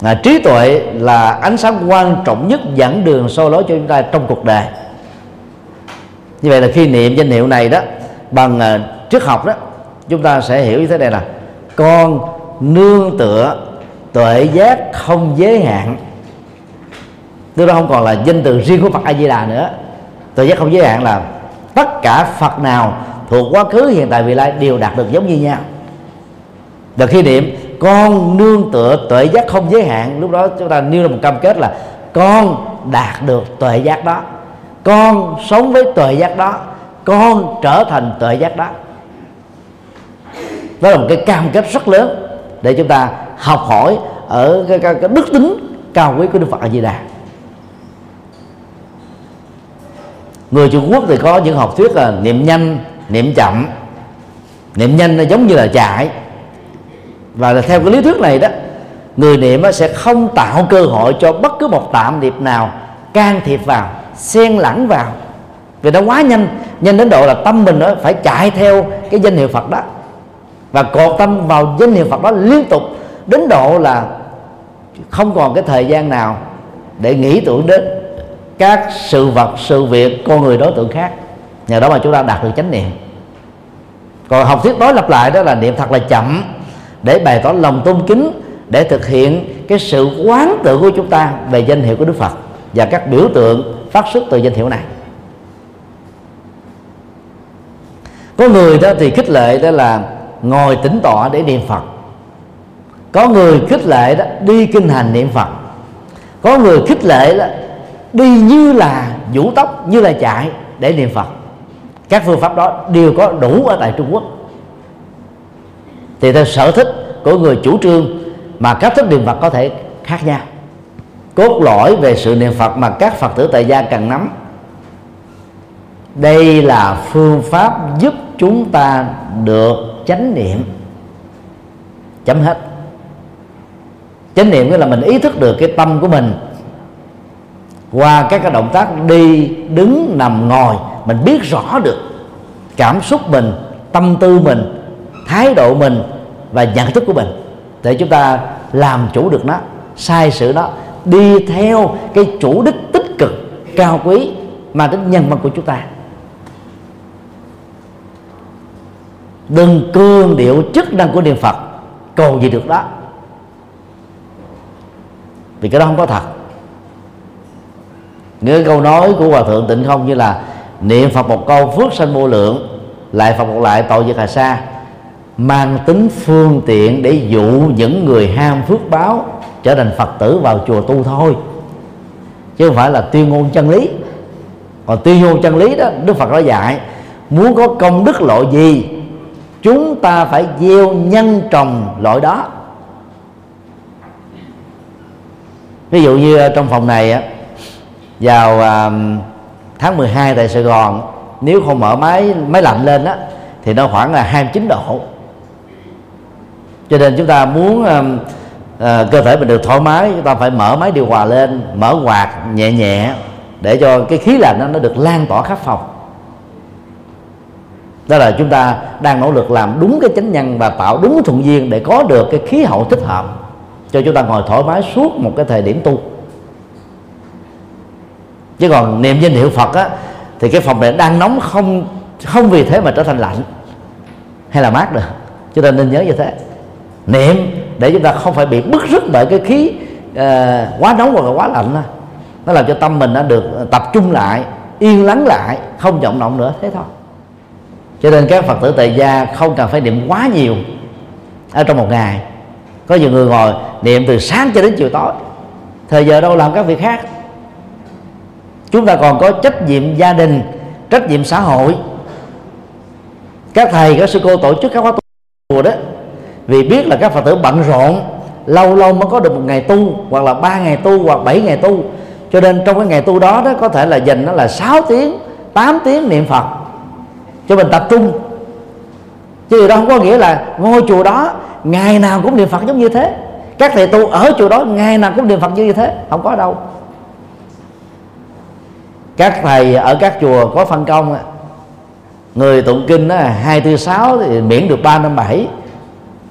Là trí tuệ là ánh sáng quan trọng nhất dẫn đường soi lối cho chúng ta trong cuộc đời. Như vậy là khi niệm danh hiệu này đó bằng à, triết học đó, chúng ta sẽ hiểu như thế này là con nương tựa tuệ giác không giới hạn. Tức là không còn là danh từ riêng của Phật A Di Đà nữa. Tuệ giác không giới hạn là tất cả Phật nào thuộc quá khứ, hiện tại, vị lai đều đạt được giống như nhau. Và khi niệm con nương tựa tuệ giác không giới hạn, lúc đó chúng ta nêu ra một cam kết là con đạt được tuệ giác đó. Con sống với tuệ giác đó con trở thành tuệ giác đó đó là một cái cam kết rất lớn để chúng ta học hỏi ở cái, cái, cái đức tính cao quý của Đức Phật A Di Đà người Trung Quốc thì có những học thuyết là niệm nhanh niệm chậm. Niệm nhanh nó giống như là chạy. Và là theo cái lý thuyết này đó người niệm sẽ không tạo cơ hội cho bất cứ một tạm niệm nào can thiệp vào xen lẫn vào vì nó quá nhanh nhanh đến độ là tâm mình đó phải chạy theo cái danh hiệu Phật đó. Và cột tâm vào danh hiệu Phật đó liên tục, đến độ là không còn cái thời gian nào để nghĩ tưởng đến các sự vật, sự việc, con người đối tượng khác. Nhờ đó mà chúng ta đạt được chánh niệm. Còn học thuyết đối lập lại đó là niệm thật là chậm, để bày tỏ lòng tôn kính, để thực hiện cái sự quán tự của chúng ta về danh hiệu của Đức Phật và các biểu tượng phát xuất từ danh hiệu này. Có người đó thì khích lệ đó là ngồi tĩnh tọa để niệm Phật. Có người khích lệ đó, đi kinh hành niệm Phật. Có người khích lệ đó, đi như là vũ tóc như là chạy để niệm Phật. Các phương pháp đó đều có đủ ở tại Trung Quốc. Thì theo sở thích của người chủ trương mà cách thức niệm Phật có thể khác nhau. Cốt lõi về sự niệm Phật mà các Phật tử tại gia cần nắm đây là phương pháp giúp chúng ta được chánh niệm. Chấm hết. Chánh niệm nghĩa là mình ý thức được cái tâm của mình. Qua các cái động tác đi, đứng, nằm, ngồi, mình biết rõ được cảm xúc mình, tâm tư mình, thái độ mình và nhận thức của mình. Để chúng ta làm chủ được nó, sai sự đó đi theo cái chủ đích tích cực, cao quý mà đến nhân văn của chúng ta. Đừng cương điệu chức năng của niệm phật. Cầu gì được đó. Vì cái đó không có thật. Nghĩa câu nói của hòa thượng tịnh không như là niệm phật một câu phước sanh vô lượng, lại phật một lại tội diệt hà sa mang tính phương tiện để dụ những người ham phước báo trở thành phật tử vào chùa tu thôi. Chứ không phải là tuyên ngôn chân lý. Còn tuyên ngôn chân lý đó, đức phật đã dạy, muốn có công đức loại gì chúng ta phải gieo nhân trồng loại đó. Ví dụ như ờ, trong phòng này vào ờ, tháng 12 tại Sài Gòn nếu không mở máy máy lạnh lên á thì nó khoảng là 29 độ. Cho nên chúng ta muốn à, cơ thể mình được thoải mái chúng ta phải mở máy điều hòa lên mở quạt nhẹ nhẹ để cho cái khí lạnh nó nó được lan tỏa khắp phòng đó là chúng ta đang nỗ lực làm đúng cái chánh nhân và tạo đúng thuận duyên để có được cái khí hậu thích hợp cho chúng ta ngồi thoải mái suốt một cái thời điểm tu. Chứ còn niệm danh hiệu phật á thì cái phòng này đang nóng không không vì thế mà trở thành lạnh hay là mát được. Chúng ta nên nhớ như thế. Niệm để chúng ta không phải bị bức rứt bởi cái khí uh, quá nóng hoặc là quá lạnh đó. nó làm cho tâm mình nó được tập trung lại yên lắng lại không vọng động nữa thế thôi cho nên các phật tử tại gia không cần phải niệm quá nhiều ở trong một ngày. Có nhiều người ngồi niệm từ sáng cho đến chiều tối. Thời giờ đâu làm các việc khác. Chúng ta còn có trách nhiệm gia đình, trách nhiệm xã hội. Các thầy, các sư cô tổ chức các khóa tu đó. Vì biết là các phật tử bận rộn, lâu lâu mới có được một ngày tu, hoặc là ba ngày tu, hoặc bảy ngày tu. Cho nên trong cái ngày tu đó đó, có thể là dành nó là 6 tiếng 8 tiếng niệm phật cho mình tập trung. Chứ điều đó không có nghĩa là ngôi chùa đó ngày nào cũng niệm phật giống như thế. Các thầy tu ở chùa đó ngày nào cũng niệm phật như thế. Không có đâu. Các thầy ở các chùa có phân công người tụng kinh đó, hai tư sáu thì miễn được ba năm bảy.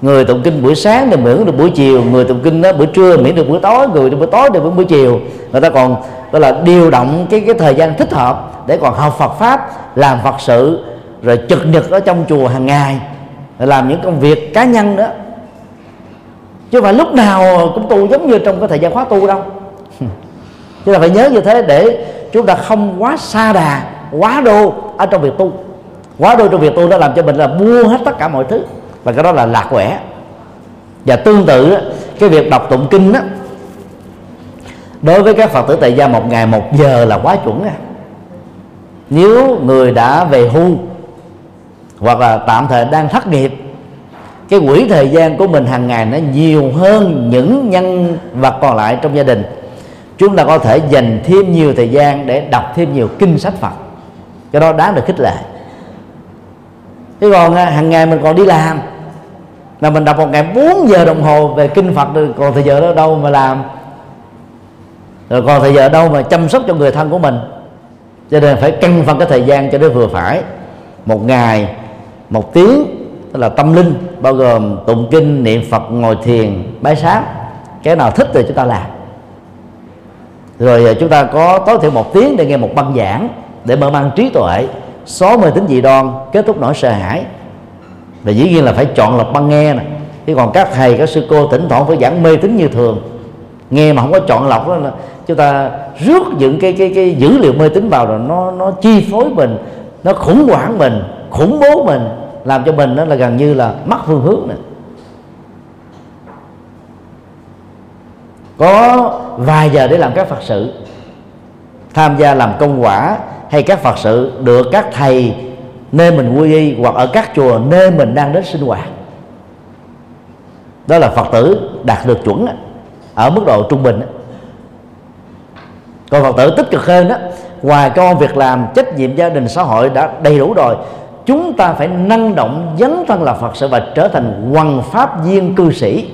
Người tụng kinh buổi sáng thì miễn được buổi chiều. Người tụng kinh đó buổi trưa miễn được buổi tối. Người buổi tối được buổi chiều. Người ta còn đó là điều động cái cái thời gian thích hợp để còn học Phật pháp làm Phật sự rồi trực nhật ở trong chùa hàng ngày làm những công việc cá nhân đó chứ không phải lúc nào cũng tu giống như trong cái thời gian khóa tu đâu. Chúng ta phải nhớ như thế để chúng ta không quá xa đà, quá đô ở trong việc tu. Quá đô trong việc tu nó làm cho mình là mua hết tất cả mọi thứ. Và cái đó là lạc quẻ. Và tương tự cái việc đọc tụng kinh đó đối với các phật tử tại gia một ngày một giờ là quá chuẩn à nếu người đã về hưu hoặc là tạm thời đang thất nghiệp, cái quỹ thời gian của mình hàng ngày nó nhiều hơn những nhân vật còn lại trong gia đình. Chúng ta có thể dành thêm nhiều thời gian để đọc thêm nhiều kinh sách Phật. Cái đó đáng được khích lệ. Chứ còn à, hàng ngày mình còn đi làm. Là mình đọc một ngày 4 giờ đồng hồ về kinh Phật còn thời giờ đó đâu mà làm? Rồi còn thời giờ đâu mà chăm sóc cho người thân của mình? Cho nên phải cân phân cái thời gian cho nó vừa phải. Một ngày một tiếng, tức là tâm linh, bao gồm tụng kinh, niệm phật, ngồi thiền, bái sáng. Cái nào thích thì chúng ta làm. Rồi à, chúng ta có tối thiểu một tiếng để nghe một băng giảng, để mở mang trí tuệ. Xóa mê tính dị đoan kết thúc nỗi sợ hãi. Và dĩ nhiên là phải chọn lọc băng nghe nè. Chứ còn các thầy, các sư cô thỉnh thoảng phải giảng mê tính như thường. Nghe mà không có chọn lọc đó là chúng ta rước những cái cái cái dữ liệu mê tín vào rồi nó nó chi phối mình, nó khủng hoảng mình, khủng bố mình làm cho mình đó là gần như là mất phương hướng này có vài giờ để làm các phật sự, tham gia làm công quả, hay các phật sự được các thầy nơi mình quy y hoặc ở các chùa nơi mình đang đến sinh hoạt. Đó là phật tử đạt được chuẩn ở mức độ trung bình còn phật tử tích cực hơn đó ngoài công việc làm, trách nhiệm gia đình xã hội đã đầy đủ rồi chúng ta phải năng động, dấn thân là phật sự và trở thành hoàng pháp viên cư sĩ.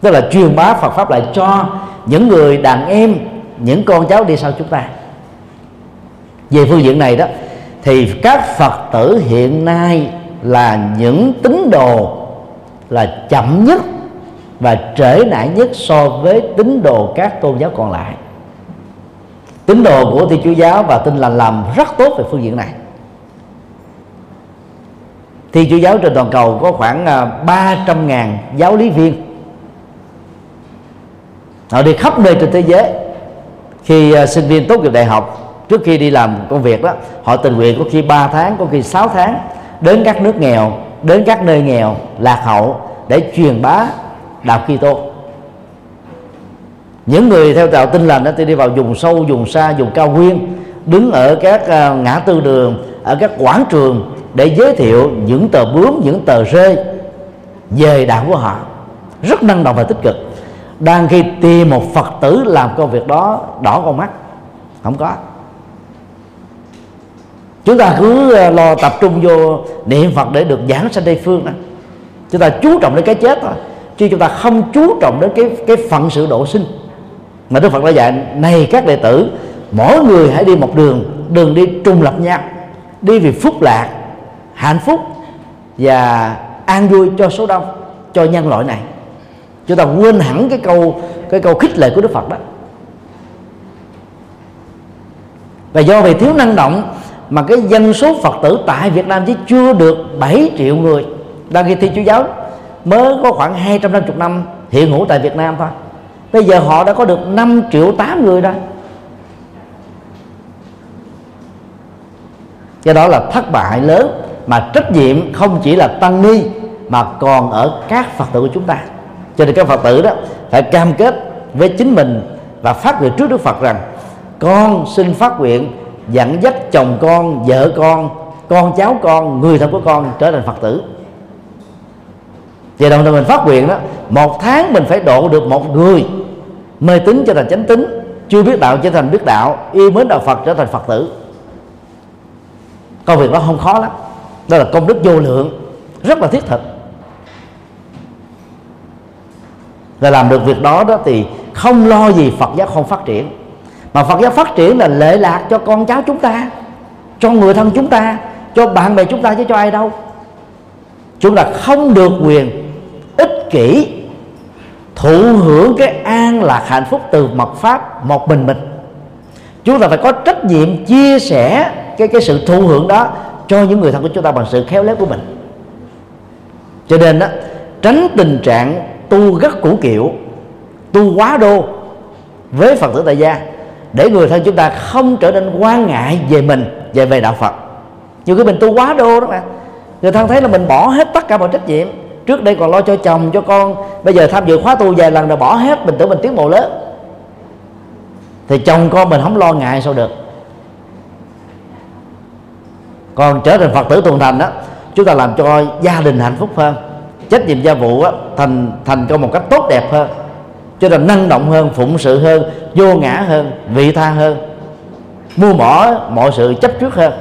Tức là truyền bá phật pháp lại cho những người đàn em, những con cháu đi sau chúng ta. Về phương diện này đó, thì các phật tử hiện nay là những tín đồ là chậm nhất và trễ nải nhất so với tín đồ các tôn giáo còn lại. Tín đồ của thiên chúa giáo và tin lành làm rất tốt về phương diện này thiên chúa giáo trên toàn cầu có khoảng 300 à, ngàn giáo lý viên. Họ đi khắp nơi trên thế giới. Khi à, sinh viên tốt nghiệp đại học trước khi đi làm công việc đó họ tình nguyện có khi 3 tháng có khi 6 tháng đến các nước nghèo đến các nơi nghèo lạc hậu để truyền bá đạo Kitô. Những người theo đạo tin lành đó thì đi vào vùng sâu vùng xa vùng cao nguyên đứng ở các à, ngã tư đường ở các quảng trường để giới thiệu những tờ bướm, những tờ rơi về đạo của họ. Rất năng động và tích cực. Đang khi tìm một phật tử làm công việc đó, đỏ con mắt. Không có. Chúng ta cứ ờ, lo tập trung vô niệm phật để được giảng sanh tây phương đó. Chúng ta chú trọng đến cái chết thôi. Chứ chúng ta không chú trọng đến cái cái phận sự độ sinh. Mà đức phật đã dạy, này các đệ tử, mỗi người hãy đi một đường đường đi trùng lập nhau, đi vì phúc lạc hạnh phúc và an vui cho số đông, cho nhân loại này. Chúng ta quên hẳn cái câu cái câu khích lệ của đức phật đó. Và do vì thiếu năng động mà cái dân số phật tử tại việt nam chỉ chưa được 7 triệu người đang khi thi chúa giáo, mới có khoảng 250 năm hiện hữu tại việt nam thôi. Bây giờ họ đã có được 5 triệu 8 người rồi. Do đó là thất bại lớn mà trách nhiệm không chỉ là tăng ni, mà còn ở các phật tử của chúng ta. Cho nên các phật tử đó phải cam kết với chính mình và phát nguyện trước đức phật rằng, con xin phát nguyện dẫn dắt chồng con, vợ con con cháu con, người thân của con trở thành phật tử. Về đồng thời mình phát nguyện đó, một tháng mình phải độ được một người mê tín trở thành chánh tín, chưa biết đạo trở thành biết đạo yêu mến đạo phật trở thành phật tử. Công việc đó không khó lắm đó là công đức vô lượng. Rất là thiết thực. Và làm được việc đó đó thì không lo gì Phật giáo không phát triển. Mà Phật giáo phát triển là lệ lạc cho con cháu chúng ta, cho người thân chúng ta, cho bạn bè chúng ta chứ cho ai đâu. Chúng ta không được quyền ích kỷ, thụ hưởng cái an lạc hạnh phúc từ mật pháp một mình mình. Chúng ta phải có trách nhiệm chia sẻ cái cái sự thụ hưởng đó cho những người thân của chúng ta bằng sự khéo léo của mình. Cho nên đó tránh tình trạng tu rất cũ kiểu tu quá đô với phật tử tại gia, để người thân chúng ta không trở nên quan ngại về mình, về về đạo phật. Nhiều khi mình tu quá đô đó mà, người thân thấy là mình bỏ hết tất cả mọi trách nhiệm. Trước đây còn lo cho chồng, cho con, bây giờ tham dự khóa tu vài lần rồi bỏ hết, mình tưởng mình tiến bộ lớn. Thì chồng con mình không lo ngại sao được còn trở thành phật tử tuần thành đó chúng ta làm cho gia đình hạnh phúc hơn trách nhiệm gia vụ đó, thành thành công một cách tốt đẹp hơn. Cho nên năng động hơn phụng sự hơn vô ngã hơn vị tha hơn mua bỏ mọi sự chấp trước hơn.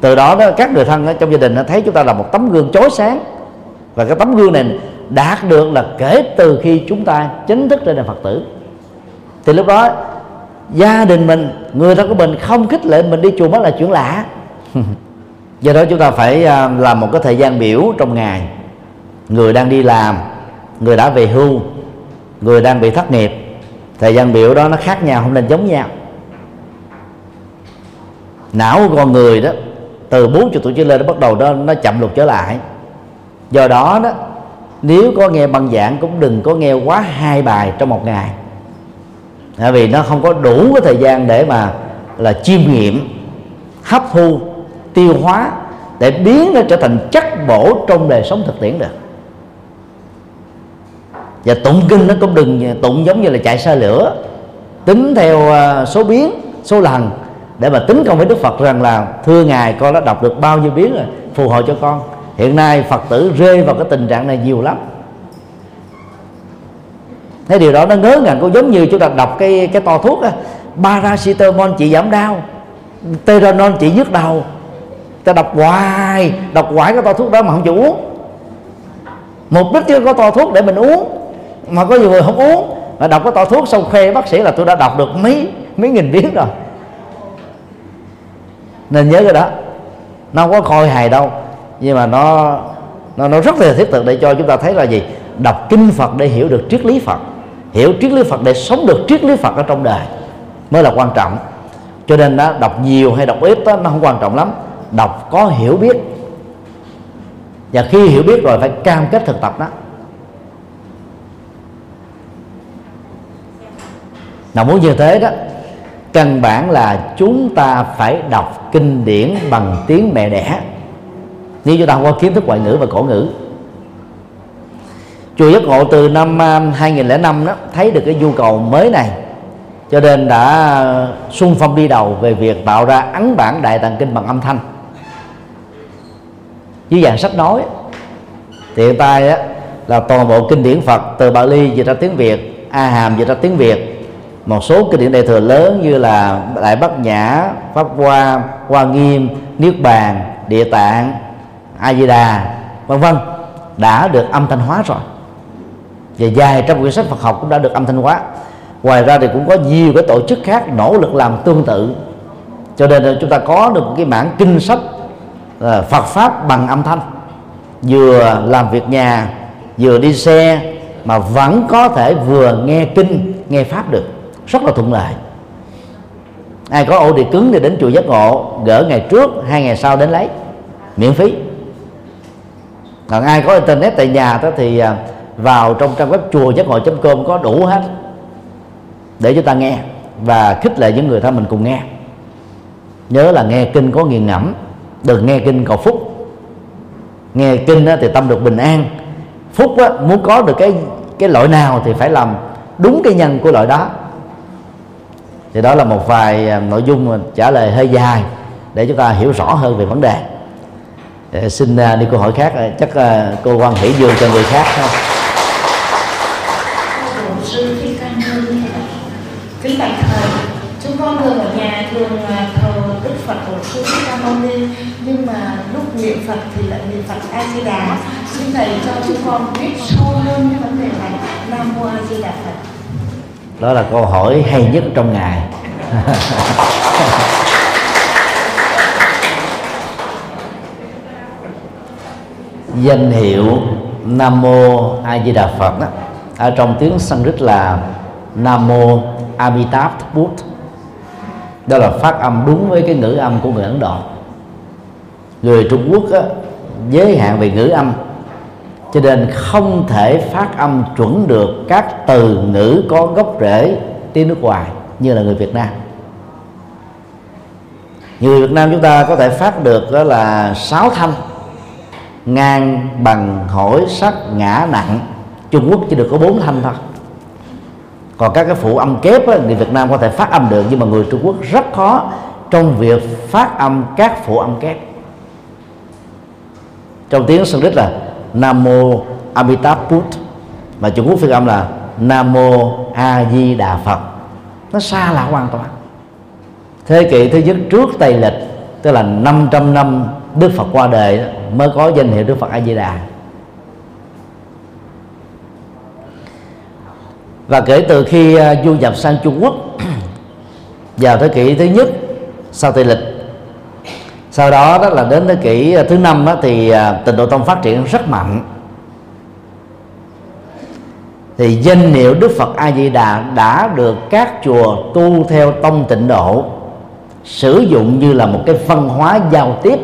Từ đó, đó các người thân trong gia đình thấy chúng ta là một tấm gương chói sáng. Và cái tấm gương này đạt được là kể từ khi chúng ta chính thức trở thành phật tử. Thì lúc đó gia đình mình người thân của mình không khích lệ mình đi chùa mới là chuyện lạ. do đó chúng ta phải à, làm một cái thời gian biểu trong ngày. Người đang đi làm, người đã về hưu, người đang bị thất nghiệp, thời gian biểu đó nó khác nhau, không nên giống nhau. Não của con người đó, từ 40 tuổi trở lên nó bắt đầu nó nó chậm lục trở lại. Do đó đó, nếu có nghe băng giảng cũng đừng có nghe quá hai bài trong một ngày. Bởi vì nó không có đủ cái thời gian để mà là chiêm nghiệm, hấp thu tiêu hóa để biến nó trở thành chất bổ trong đời sống thực tiễn được. Và tụng kinh nó cũng đừng tụng giống như là chạy xe lửa, tính theo à, số biến, số lần, để mà tính công với đức phật rằng là thưa ngài, con đã đọc được bao nhiêu biến rồi, phù hộ cho con. Hiện nay phật tử rơi vào cái tình trạng này nhiều lắm. Cái điều đó nó ngớ ngẩn, cũng giống như chúng ta đọc cái cái to thuốc á. Paracetamol chỉ giảm đau teranol chỉ nhức đầu ta đọc hoài. Đọc hoài cái to thuốc đó mà không chịu uống. Mục đích chứ có to thuốc để mình uống. Mà có nhiều người không uống? Mà đọc cái to thuốc xong khoe bác sĩ là tôi đã đọc được mấy mấy nghìn biến rồi. Nên nhớ cái đó. Nó không có khôi hài đâu. Nhưng mà nó nó nó rất là thiết thực để cho chúng ta thấy là gì? Đọc kinh Phật để hiểu được triết lý Phật. Hiểu triết lý Phật để sống được triết lý Phật ở trong đời mới là quan trọng. Cho nên đó, đọc nhiều hay đọc ít đó, nó không quan trọng lắm đọc, có hiểu biết. Và khi hiểu biết rồi phải cam kết thực tập đó. Nào muốn như thế đó, căn bản là chúng ta phải đọc kinh điển bằng tiếng mẹ đẻ. Nếu chúng ta không có kiến thức ngoại ngữ và cổ ngữ. Chùa giác ngộ từ năm à, 2005 đó, thấy được cái nhu cầu mới này, cho nên đã à, xung phong đi đầu về việc tạo ra ấn bản đại tạng kinh bằng âm thanh dưới dạng sách nói thì hiện tại á, là toàn bộ kinh điển Phật từ Bali dịch ra tiếng Việt A Hàm dịch ra tiếng Việt. Một số kinh điển đại thừa lớn như là đại bát nhã pháp hoa hoa nghiêm niết bàn địa tạng a di đà vân vân đã được âm thanh hóa rồi. Và dài trong quyển sách Phật học cũng đã được âm thanh hóa. Ngoài ra thì cũng có nhiều cái tổ chức khác nỗ lực làm tương tự. Cho nên là chúng ta có được cái mảng kinh sách Ờ, Phật pháp bằng âm thanh. Vừa làm việc nhà, vừa đi xe, mà vẫn có thể vừa nghe kinh, nghe pháp được. Rất là thuận lợi. Ai có ổ địa cứng thì đến chùa giác ngộ, gỡ ngày trước, hai ngày sau đến lấy. Miễn phí. Còn ai có internet tại nhà đó thì à, vào trong trang web chùa giác ngộ com có đủ hết. Để chúng ta nghe và khích lệ những người thân mình cùng nghe. Nhớ là nghe kinh có nghiền ngẫm đừng nghe kinh cầu phúc. Nghe kinh thì tâm được bình an. Phúc muốn có được cái cái loại nào thì phải làm đúng cái nhân của loại đó. Thì đó là một vài à, nội dung trả lời hơi dài để chúng ta hiểu rõ hơn về vấn đề. Để xin à, đi câu hỏi khác. Chắc à, cô quan hỷ dương cho người khác không sư thích ca mâu ni kính bạch thầy chúng con thường ở nhà thường thờ đức phật của sư thích ca mâu ni nhưng mà lúc niệm phật thì lại niệm phật a di đà xin thầy cho chúng con biết sâu hơn cái vấn đề này. Nam mô a di đà phật. Đó là câu hỏi hay nhất trong ngày. Danh hiệu nam mô a di đà phật đó ở trong tiếng sanskrit là nam mô amitabh bút. Đó là phát âm đúng với cái ngữ âm của người ấn độ người trung quốc á, giới hạn về ngữ âm cho nên không thể phát âm chuẩn được các từ ngữ có gốc rễ tiếng nước ngoài như là người Việt Nam. Người Việt Nam chúng ta có thể phát được đó là sáu thanh ngang bằng hỏi sắc ngã nặng. Trung Quốc chỉ được có bốn thanh thôi. Còn các cái phụ âm kép á, người Việt Nam có thể phát âm được nhưng mà người Trung Quốc rất khó trong việc phát âm các phụ âm kép trong tiếng Sanskrit là Nam mô Amitabha Bút. Mà Trung Quốc phiên âm là Nam mô A Di Đà Phật. Nó xa lạ hoàn toàn. Thế kỷ thứ nhất trước Tây lịch, tức là 500 năm Đức Phật qua đời mới có danh hiệu Đức Phật A Di Đà và kể từ khi à, du nhập sang Trung Quốc, vào thế kỷ thứ nhất sau Tây lịch sau đó đó là đến thế kỷ à, thứ năm đó, thì à, tịnh độ tông phát triển rất mạnh. Thì danh hiệu Đức Phật A Di Đà đã được các chùa tu theo tông tịnh độ sử dụng như là một cái văn hóa giao tiếp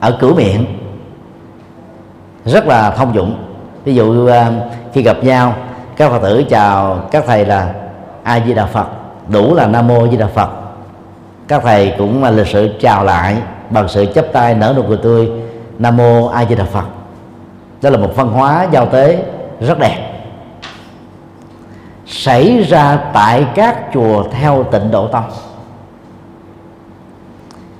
ở cửa miệng. Rất là thông dụng. Ví dụ à, khi gặp nhau các phật tử chào các thầy là a di đà phật đủ là nam mô di đà phật. Các thầy cũng là lịch sự chào lại bằng sự chấp tay nở nụ cười tươi. Nam mô a di đà phật. Đó là một văn hóa giao tế rất đẹp. Xảy ra tại các chùa theo tịnh độ tông.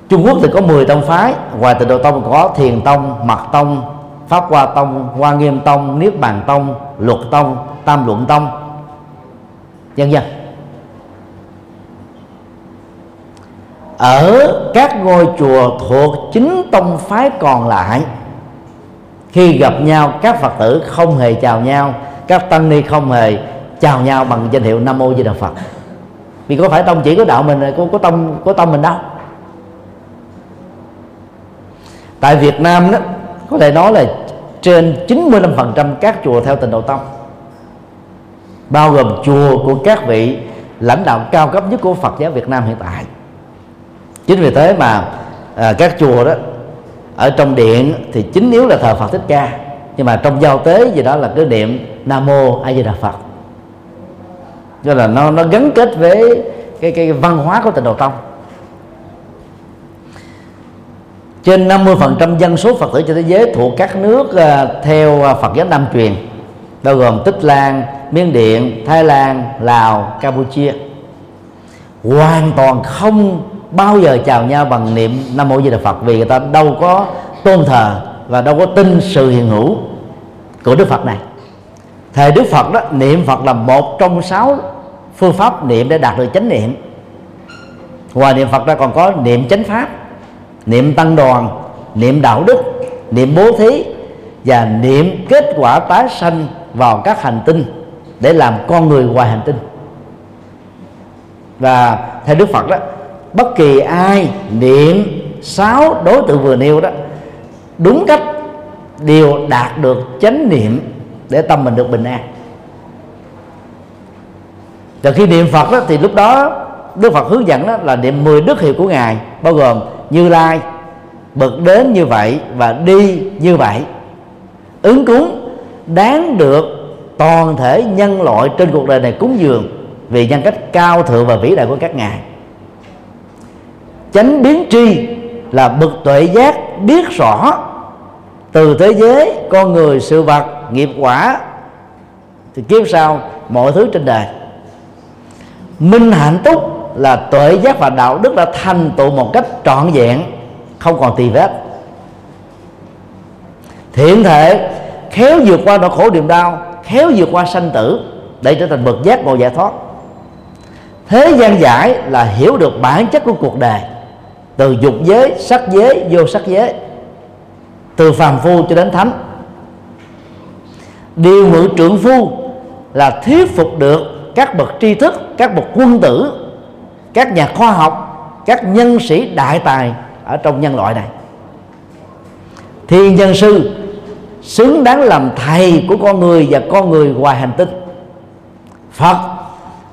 Trung Quốc thì có 10 tông phái. Ngoài tịnh độ tông có thiền tông, mật tông, pháp hoa tông, hoa nghiêm tông, niết bàn tông, luật tông, tam luận tông, vân vân. Ở các ngôi chùa thuộc chính tông phái còn lại khi gặp nhau các phật tử không hề chào nhau các tăng ni không hề chào nhau bằng danh hiệu nam mô di đà phật. Vì có phải tông chỉ có đạo mình có, có tông có tông mình đâu? Tại Việt Nam đó có thể nói là trên 95% các chùa theo tình độ tông. Bao gồm chùa của các vị lãnh đạo cao cấp nhất của Phật giáo Việt Nam hiện tại chính vì thế mà à, các chùa đó ở trong điện thì chính yếu là thờ Phật thích ca. Nhưng mà trong giao tế gì đó là cái niệm Nam mô A Di Đà Phật. Cho là nó nó gắn kết với cái cái văn hóa của tịnh độ tông. Trên 50% dân số Phật tử trên thế giới thuộc các nước uh, theo à, Phật giáo Nam truyền bao gồm Tích Lan, Miến Điện, Thái Lan, Lào, Campuchia hoàn toàn không bao giờ chào nhau bằng niệm Nam Mô Di Đà Phật vì người ta đâu có tôn thờ và đâu có tin sự hiện hữu của Đức Phật này. Thời Đức Phật đó, niệm Phật là một trong sáu phương pháp niệm để đạt được chánh niệm. Ngoài niệm Phật ra còn có niệm chánh pháp, niệm tăng đoàn, niệm đạo đức, niệm bố thí và niệm kết quả tái sanh vào các hành tinh để làm con người ngoài hành tinh. Và theo Đức Phật đó bất kỳ ai niệm sáu đối tượng vừa nêu đó, đúng cách đều đạt được chánh niệm để tâm mình được bình an. Và khi niệm Phật đó, thì lúc đó Đức Phật hướng dẫn đó là niệm 10 đức hiệu của Ngài, bao gồm Như Lai, bậc đến như vậy và đi như vậy. Ứng cúng đáng được toàn thể nhân loại trên cuộc đời này cúng dường vì nhân cách cao thượng và vĩ đại của các ngài chánh biến tri là bậc tuệ giác biết rõ từ thế giới con người sự vật nghiệp quả. Thì kiếp sau mọi thứ trên đời. Minh hạnh túc là tuệ giác và đạo đức đã thành tựu một cách trọn vẹn, không còn tì vết. Thiện thể khéo vượt qua nỗi khổ niềm đau, khéo vượt qua sanh tử để trở thành bậc giác ngộ giải thoát. Thế gian giải là hiểu được bản chất của cuộc đời từ dục giới, sắc giới, vô sắc giới. Từ phàm phu cho đến thánh. Điều ngự trưởng phu là thuyết phục được các bậc tri thức, các bậc quân tử, các nhà khoa học, các nhân sĩ đại tài ở trong nhân loại này. Thiên nhân sư xứng đáng làm thầy của con người và con người ngoài hành tinh. Phật,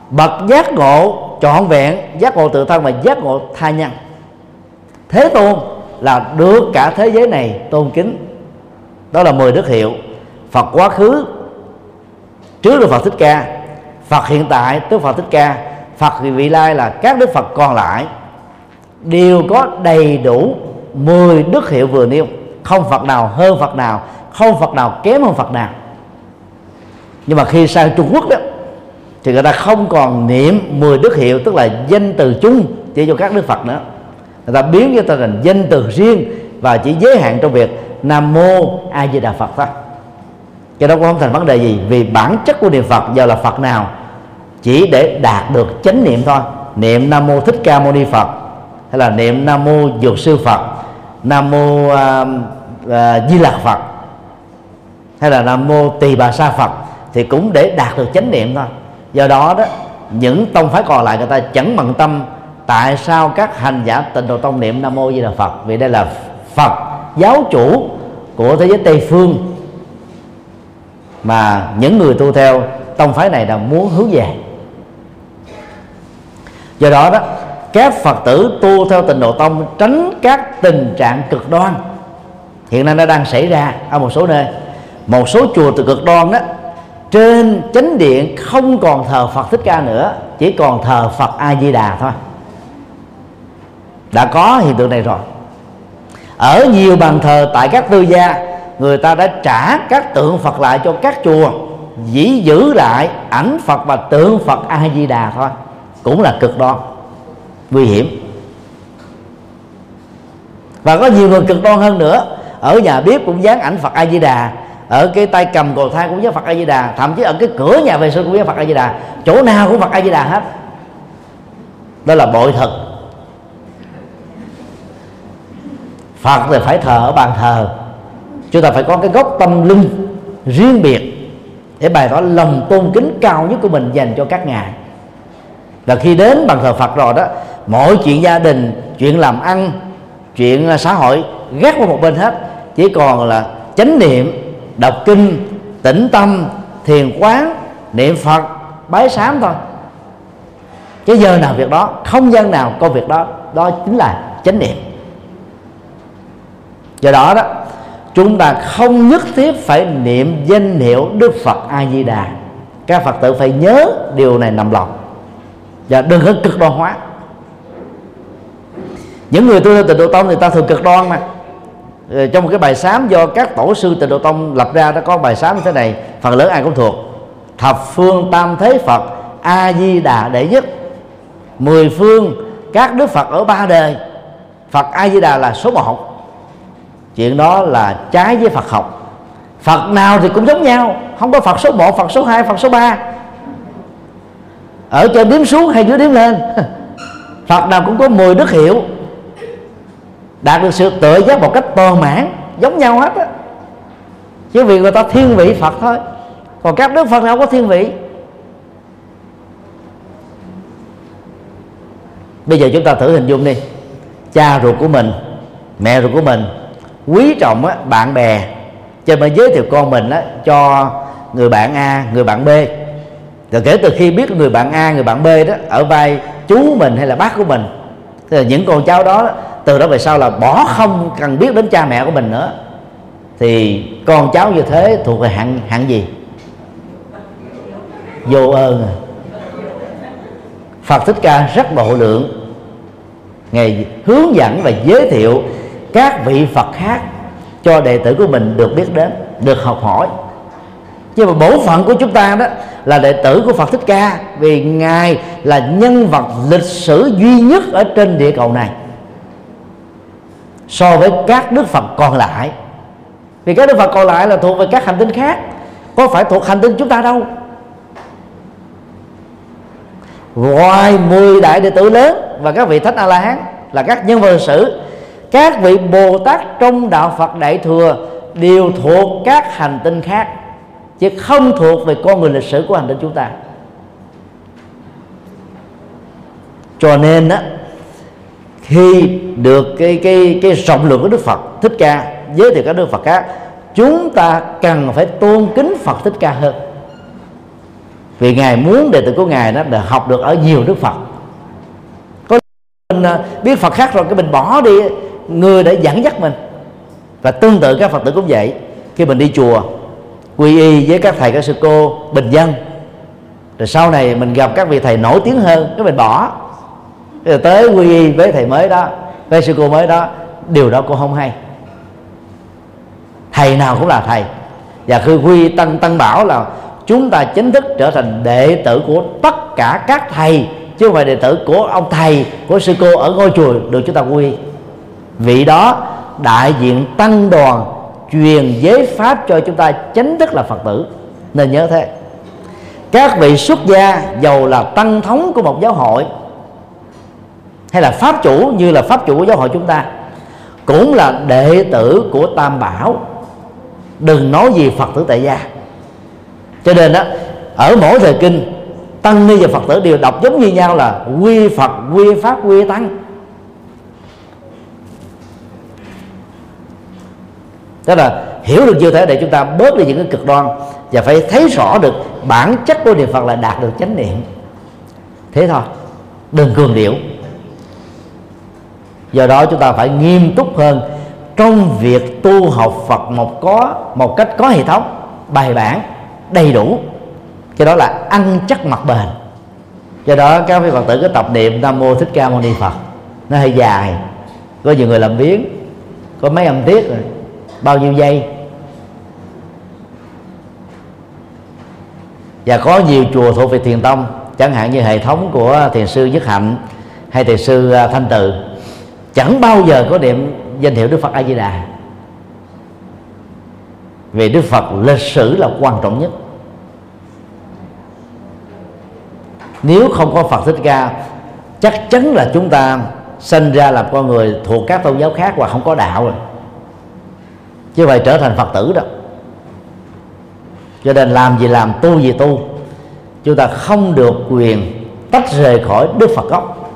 bậc giác ngộ trọn vẹn, giác ngộ tự thân và giác ngộ tha nhân thế tôn là được cả thế giới này tôn kính. Đó là mười đức hiệu. Phật quá khứ trước đức phật thích ca, phật hiện tại tức phật thích ca, phật vị lai là các đức phật còn lại đều có đầy đủ 10 đức hiệu vừa nêu. Không phật nào hơn phật nào, không phật nào kém hơn phật nào. Nhưng mà khi sang trung quốc đó, thì người ta không còn niệm 10 đức hiệu, tức là danh từ chung chỉ cho các đức phật nữa người ta biến cho ta thành danh từ riêng và chỉ giới hạn trong việc nam mô a di đà phật thôi. Cái đó cũng không thành vấn đề gì vì bản chất của niệm phật giờ là phật nào? Chỉ để đạt được chánh niệm thôi. Niệm nam mô thích ca mâu ni phật hay là niệm nam mô dược sư phật nam mô uh, uh, di lạc phật hay là nam mô tỳ bà sa phật thì cũng để đạt được chánh niệm thôi. Do đó đó những tông phái còn lại người ta chẳng bằng tâm tại sao các hành giả tịnh độ tông niệm nam mô di đà phật? Vì đây là phật giáo chủ của thế giới tây phương. Mà những người tu theo tông phái này đang muốn hướng về. Do đó đó, các phật tử tu theo tịnh độ tông tránh các tình trạng cực đoan. Hiện nay nó đang xảy ra ở một số nơi. Một số chùa từ cực đoan đó, trên chánh điện không còn thờ phật thích ca nữa, chỉ còn thờ phật a di đà thôi đã có hiện tượng này rồi. Ở nhiều bàn thờ tại các tư gia, người ta đã trả các tượng phật lại cho các chùa chỉ giữ lại ảnh phật và tượng phật a di đà thôi. Cũng là cực đoan, nguy hiểm. Và có nhiều người cực đoan hơn nữa. Ở nhà bếp cũng dán ảnh phật a di đà ở cái tay cầm cầu thang cũng dán phật a di đà thậm chí ở cái cửa nhà vệ sinh cũng dán phật a di đà chỗ nào cũng phật a di đà hết. Đó là bội thực phật thì phải thờ ở bàn thờ. Chúng ta phải có cái gốc tâm linh riêng biệt để bày tỏ lòng tôn kính cao nhất của mình dành cho các ngài. Và khi đến bàn thờ Phật rồi đó, mọi chuyện gia đình, chuyện làm ăn, chuyện xã hội gác qua một bên hết. Chỉ còn là chánh niệm, đọc kinh, tĩnh tâm, thiền quán, niệm phật, bái sám thôi. Cái giờ nào việc đó, không gian nào công việc đó đó chính là chánh niệm do đó đó, chúng ta không nhất thiết phải niệm danh hiệu đức phật a di đà các phật tử phải nhớ điều này nằm lòng. Và đừng có cực đoan hóa. Những người tu theo tịnh độ tông thì ta thường cực đoan mà. Ờ, trong một cái bài sám do các tổ sư tịnh độ tông lập ra đã có bài sám như thế này. Phần lớn ai cũng thuộc. Thập phương tam thế phật a di đà đệ nhất. Mười phương các đức phật ở ba đời. Phật a di đà là số một chuyện đó là trái với phật học. Phật nào thì cũng giống nhau không có phật số 1, phật số 2, phật số 3 ở trên đếm xuống hay dưới đếm lên? Phật nào cũng có 10 đức hiệu. Đạt được sự tự giác một cách toàn mãn giống nhau hết á. Chứ vì người ta thiên vị phật thôi. Còn các đức phật nào có thiên vị? Bây giờ chúng ta thử hình dung đi. Cha ruột của mình mẹ ruột của mình quý trọng á, bạn bè. Cho nên giới thiệu con mình á, cho người bạn A người bạn B. Rồi kể từ khi biết người bạn A người bạn B đó ở vai chú mình hay là bác của mình thì những con cháu đó từ đó về sau là bỏ không cần biết đến cha mẹ của mình nữa. Thì con cháu như thế thuộc về hạng hạng gì? Vô ơn. Phật Thích Ca rất độ lượng. Ngày hướng dẫn và giới thiệu các vị Phật khác cho đệ tử của mình được biết đến, được học hỏi. Nhưng mà bổn phận của chúng ta đó là đệ tử của Phật Thích Ca, vì ngài là nhân vật lịch sử duy nhất ở trên địa cầu này. So với các đức Phật còn lại. Vì các đức Phật còn lại là thuộc về các hành tinh khác, có phải thuộc hành tinh chúng ta đâu. Ngoài 10 đại đệ tử lớn và các vị thánh a la hán là các nhân vật lịch sử các vị bồ tát trong đạo phật đại thừa đều thuộc các hành tinh khác, chứ không thuộc về con người lịch sử của hành tinh chúng ta. Cho nên á, khi được cái cái cái rộng lượng của Đức Phật, thích ca, giới thiệu các Đức Phật khác, chúng ta cần phải tôn kính Phật thích ca hơn. Vì ngài muốn đệ tử của ngài đó để học được ở nhiều Đức Phật. Có mình à, biết Phật khác rồi, cái mình bỏ đi người đã dẫn dắt mình. Và tương tự các Phật tử cũng vậy. Khi mình đi chùa, quy y với các thầy, các sư cô, bình dân, rồi sau này mình gặp các vị thầy nổi tiếng hơn, cái mình bỏ. Rồi tới quy y với thầy mới đó, với sư cô mới đó, điều đó cũng không hay. Thầy nào cũng là thầy. Và khi quy tăng tăng bảo là chúng ta chính thức trở thành đệ tử của tất cả các thầy, chứ không phải đệ tử của ông thầy, của sư cô ở ngôi chùa được chúng ta quy vị đó, đại diện tăng đoàn truyền giới pháp cho chúng ta chính thức là phật tử. Nên nhớ thế. Các vị xuất gia giàu là tăng thống của một giáo hội, hay là pháp chủ như là pháp chủ của giáo hội chúng ta, cũng là đệ tử của tam bảo. Đừng nói gì phật tử tại gia. Cho nên đó ở mỗi thời kinh, tăng ni và phật tử đều đọc giống như nhau là quy phật, quy pháp, quy tăng. Tức là hiểu được như thế để chúng ta bớt đi những cái cực đoan và phải thấy rõ được bản chất của niệm phật là đạt được chánh niệm. Thế thôi, đừng cường điệu. Do đó chúng ta phải nghiêm túc hơn trong việc tu học Phật một có, một cách có hệ thống, bài bản, đầy đủ. Cái đó là ăn chắc mặt bền. Do đó các vị phật tử cứ tập niệm nam mô thích ca mâu ni phật. Nó hơi dài. Có nhiều người làm biến có mấy âm tiết rồi bao nhiêu giây? Và có nhiều chùa thuộc về thiền tông, chẳng hạn như hệ thống của thiền sư nhất hạnh hay thiền sư à, thanh từ. Chẳng bao giờ có niệm danh hiệu đức phật a di đà vì đức phật lịch sử là quan trọng nhất. Nếu không có phật thích ca, chắc chắn là chúng ta sinh ra làm con người thuộc các tôn giáo khác và không có đạo rồi chứ phải trở thành phật tử đâu. Cho nên làm gì làm, tu gì tu. Chúng ta không được quyền tách rời khỏi đức phật gốc.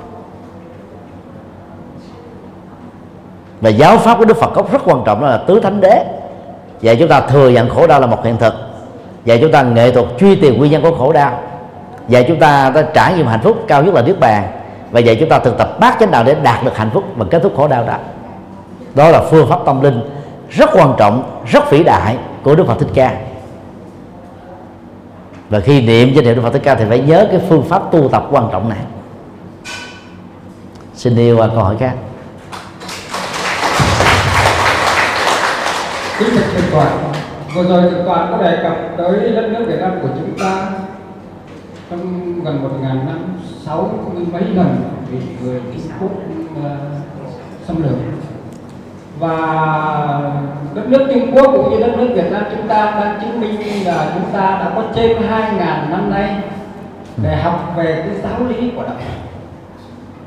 Và giáo pháp của đức phật gốc rất quan trọng, đó là tứ thánh đế. Và chúng ta thừa nhận khổ đau là một hiện thực. Và chúng ta nghệ thuật truy tìm nguyên nhân của khổ đau. Và chúng ta đã trải nghiệm hạnh phúc cao nhất là niết bàn. Và vậy chúng ta thực tập bát chánh đạo để đạt được hạnh phúc và kết thúc khổ đau đó. Đó là phương pháp tâm linh rất quan trọng rất vĩ đại của đức phật thích ca. Và khi niệm danh hiệu đức phật thích ca thì phải nhớ cái phương pháp tu tập quan trọng này. Xin yêu câu hỏi khác. Kính thưa thượng tọa vừa rồi thượng tọa có đề cập tới đất nước việt nam của chúng ta. Trong gần một ngàn năm sáu mấy lần bị người trung quốc uh, xâm lược và đất nước Trung Quốc cũng như đất nước Việt Nam chúng ta đang chứng minh là chúng ta đã có trên 2.000 năm nay để học về cái giáo lý của đạo Phật.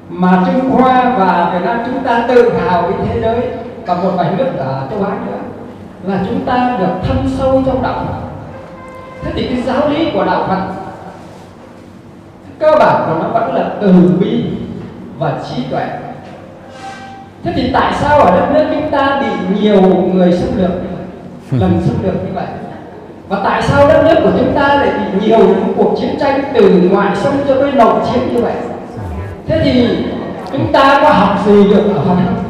Mà Trung Hoa và Việt Nam chúng ta tự hào với thế giới và một vài nước ở châu Á nữa là chúng ta được thâm sâu trong đạo Phật. Thế thì cái giáo lý của đạo Phật cơ bản của nó vẫn là từ bi và trí tuệ thế thì tại sao ở đất nước chúng ta bị nhiều người xâm lược? Như vậy lần xâm lược như vậy. Và tại sao đất nước của chúng ta lại bị nhiều những cuộc chiến tranh từ ngoại xâm cho tới nội chiến như vậy? Thế thì chúng ta có học gì được ở họ không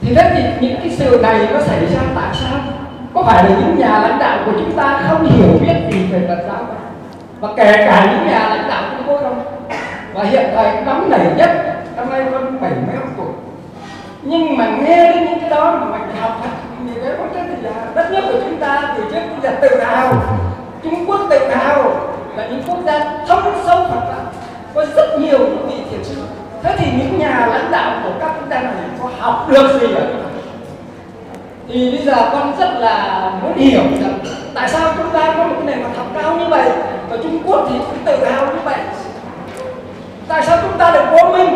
thì thế thì những cái sự này nó xảy ra tại sao? Có phải là những nhà lãnh đạo của chúng ta không hiểu biết gì về Phật giáo? Không và kể cả những nhà lãnh đạo của tôi đâu và hiện tại nóng nảy nhất, năm nay hơn bảy mấy tuổi nhưng mà nghe đến những cái đó mà mình học thật cái có chất thì là đất nước của chúng ta từ trước cũng là tự hào. Trung Quốc tự hào là những quốc gia thông sâu Phật pháp có rất nhiều những vị thiền sư. Thế thì những nhà lãnh đạo của các quốc gia này có học được gì vậy? thì bây giờ con rất là muốn hiểu rằng tại sao chúng ta có một cái nền văn học cao như vậy và Trung Quốc thì cũng tự hào như vậy. Tại sao chúng ta được vô minh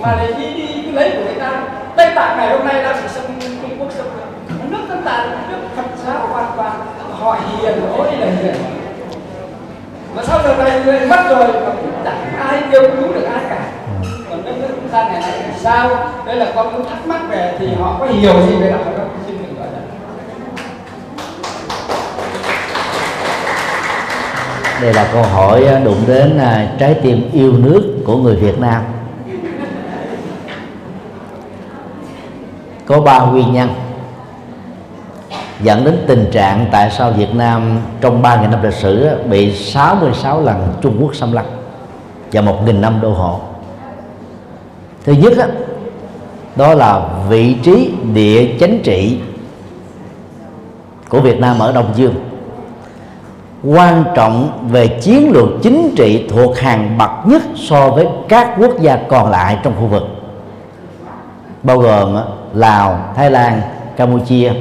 mà lại đi đi lấy của người ta? Tây tạng ngày hôm nay đã bị xâm trung quốc xâm lược. Nước Tây Tạng là nước phật giáo hoàn toàn, họ hiền ôi là hiền. Mà sau giờ này người mất rồi, mà cũng chẳng ai kêu cứu được ai cả. Còn đất nước chúng ta ngày nay thì sao? Đây là con cũng thắc mắc về thì họ có hiểu gì về đạo Phật không? Xin đừng gọi là đây là câu hỏi à, đụng đến à, trái tim yêu nước của người Việt Nam. Có ba nguyên nhân dẫn đến tình trạng tại sao Việt Nam trong 3.000 năm lịch sử bị 66 lần Trung Quốc xâm lăng và 1.000 năm đô hộ. Thứ nhất đó, đó là vị trí địa chính trị của Việt Nam ở Đông Dương. Quan trọng về chiến lược chính trị thuộc hàng bậc nhất so với các quốc gia còn lại trong khu vực bao gồm Lào, Thái Lan, Campuchia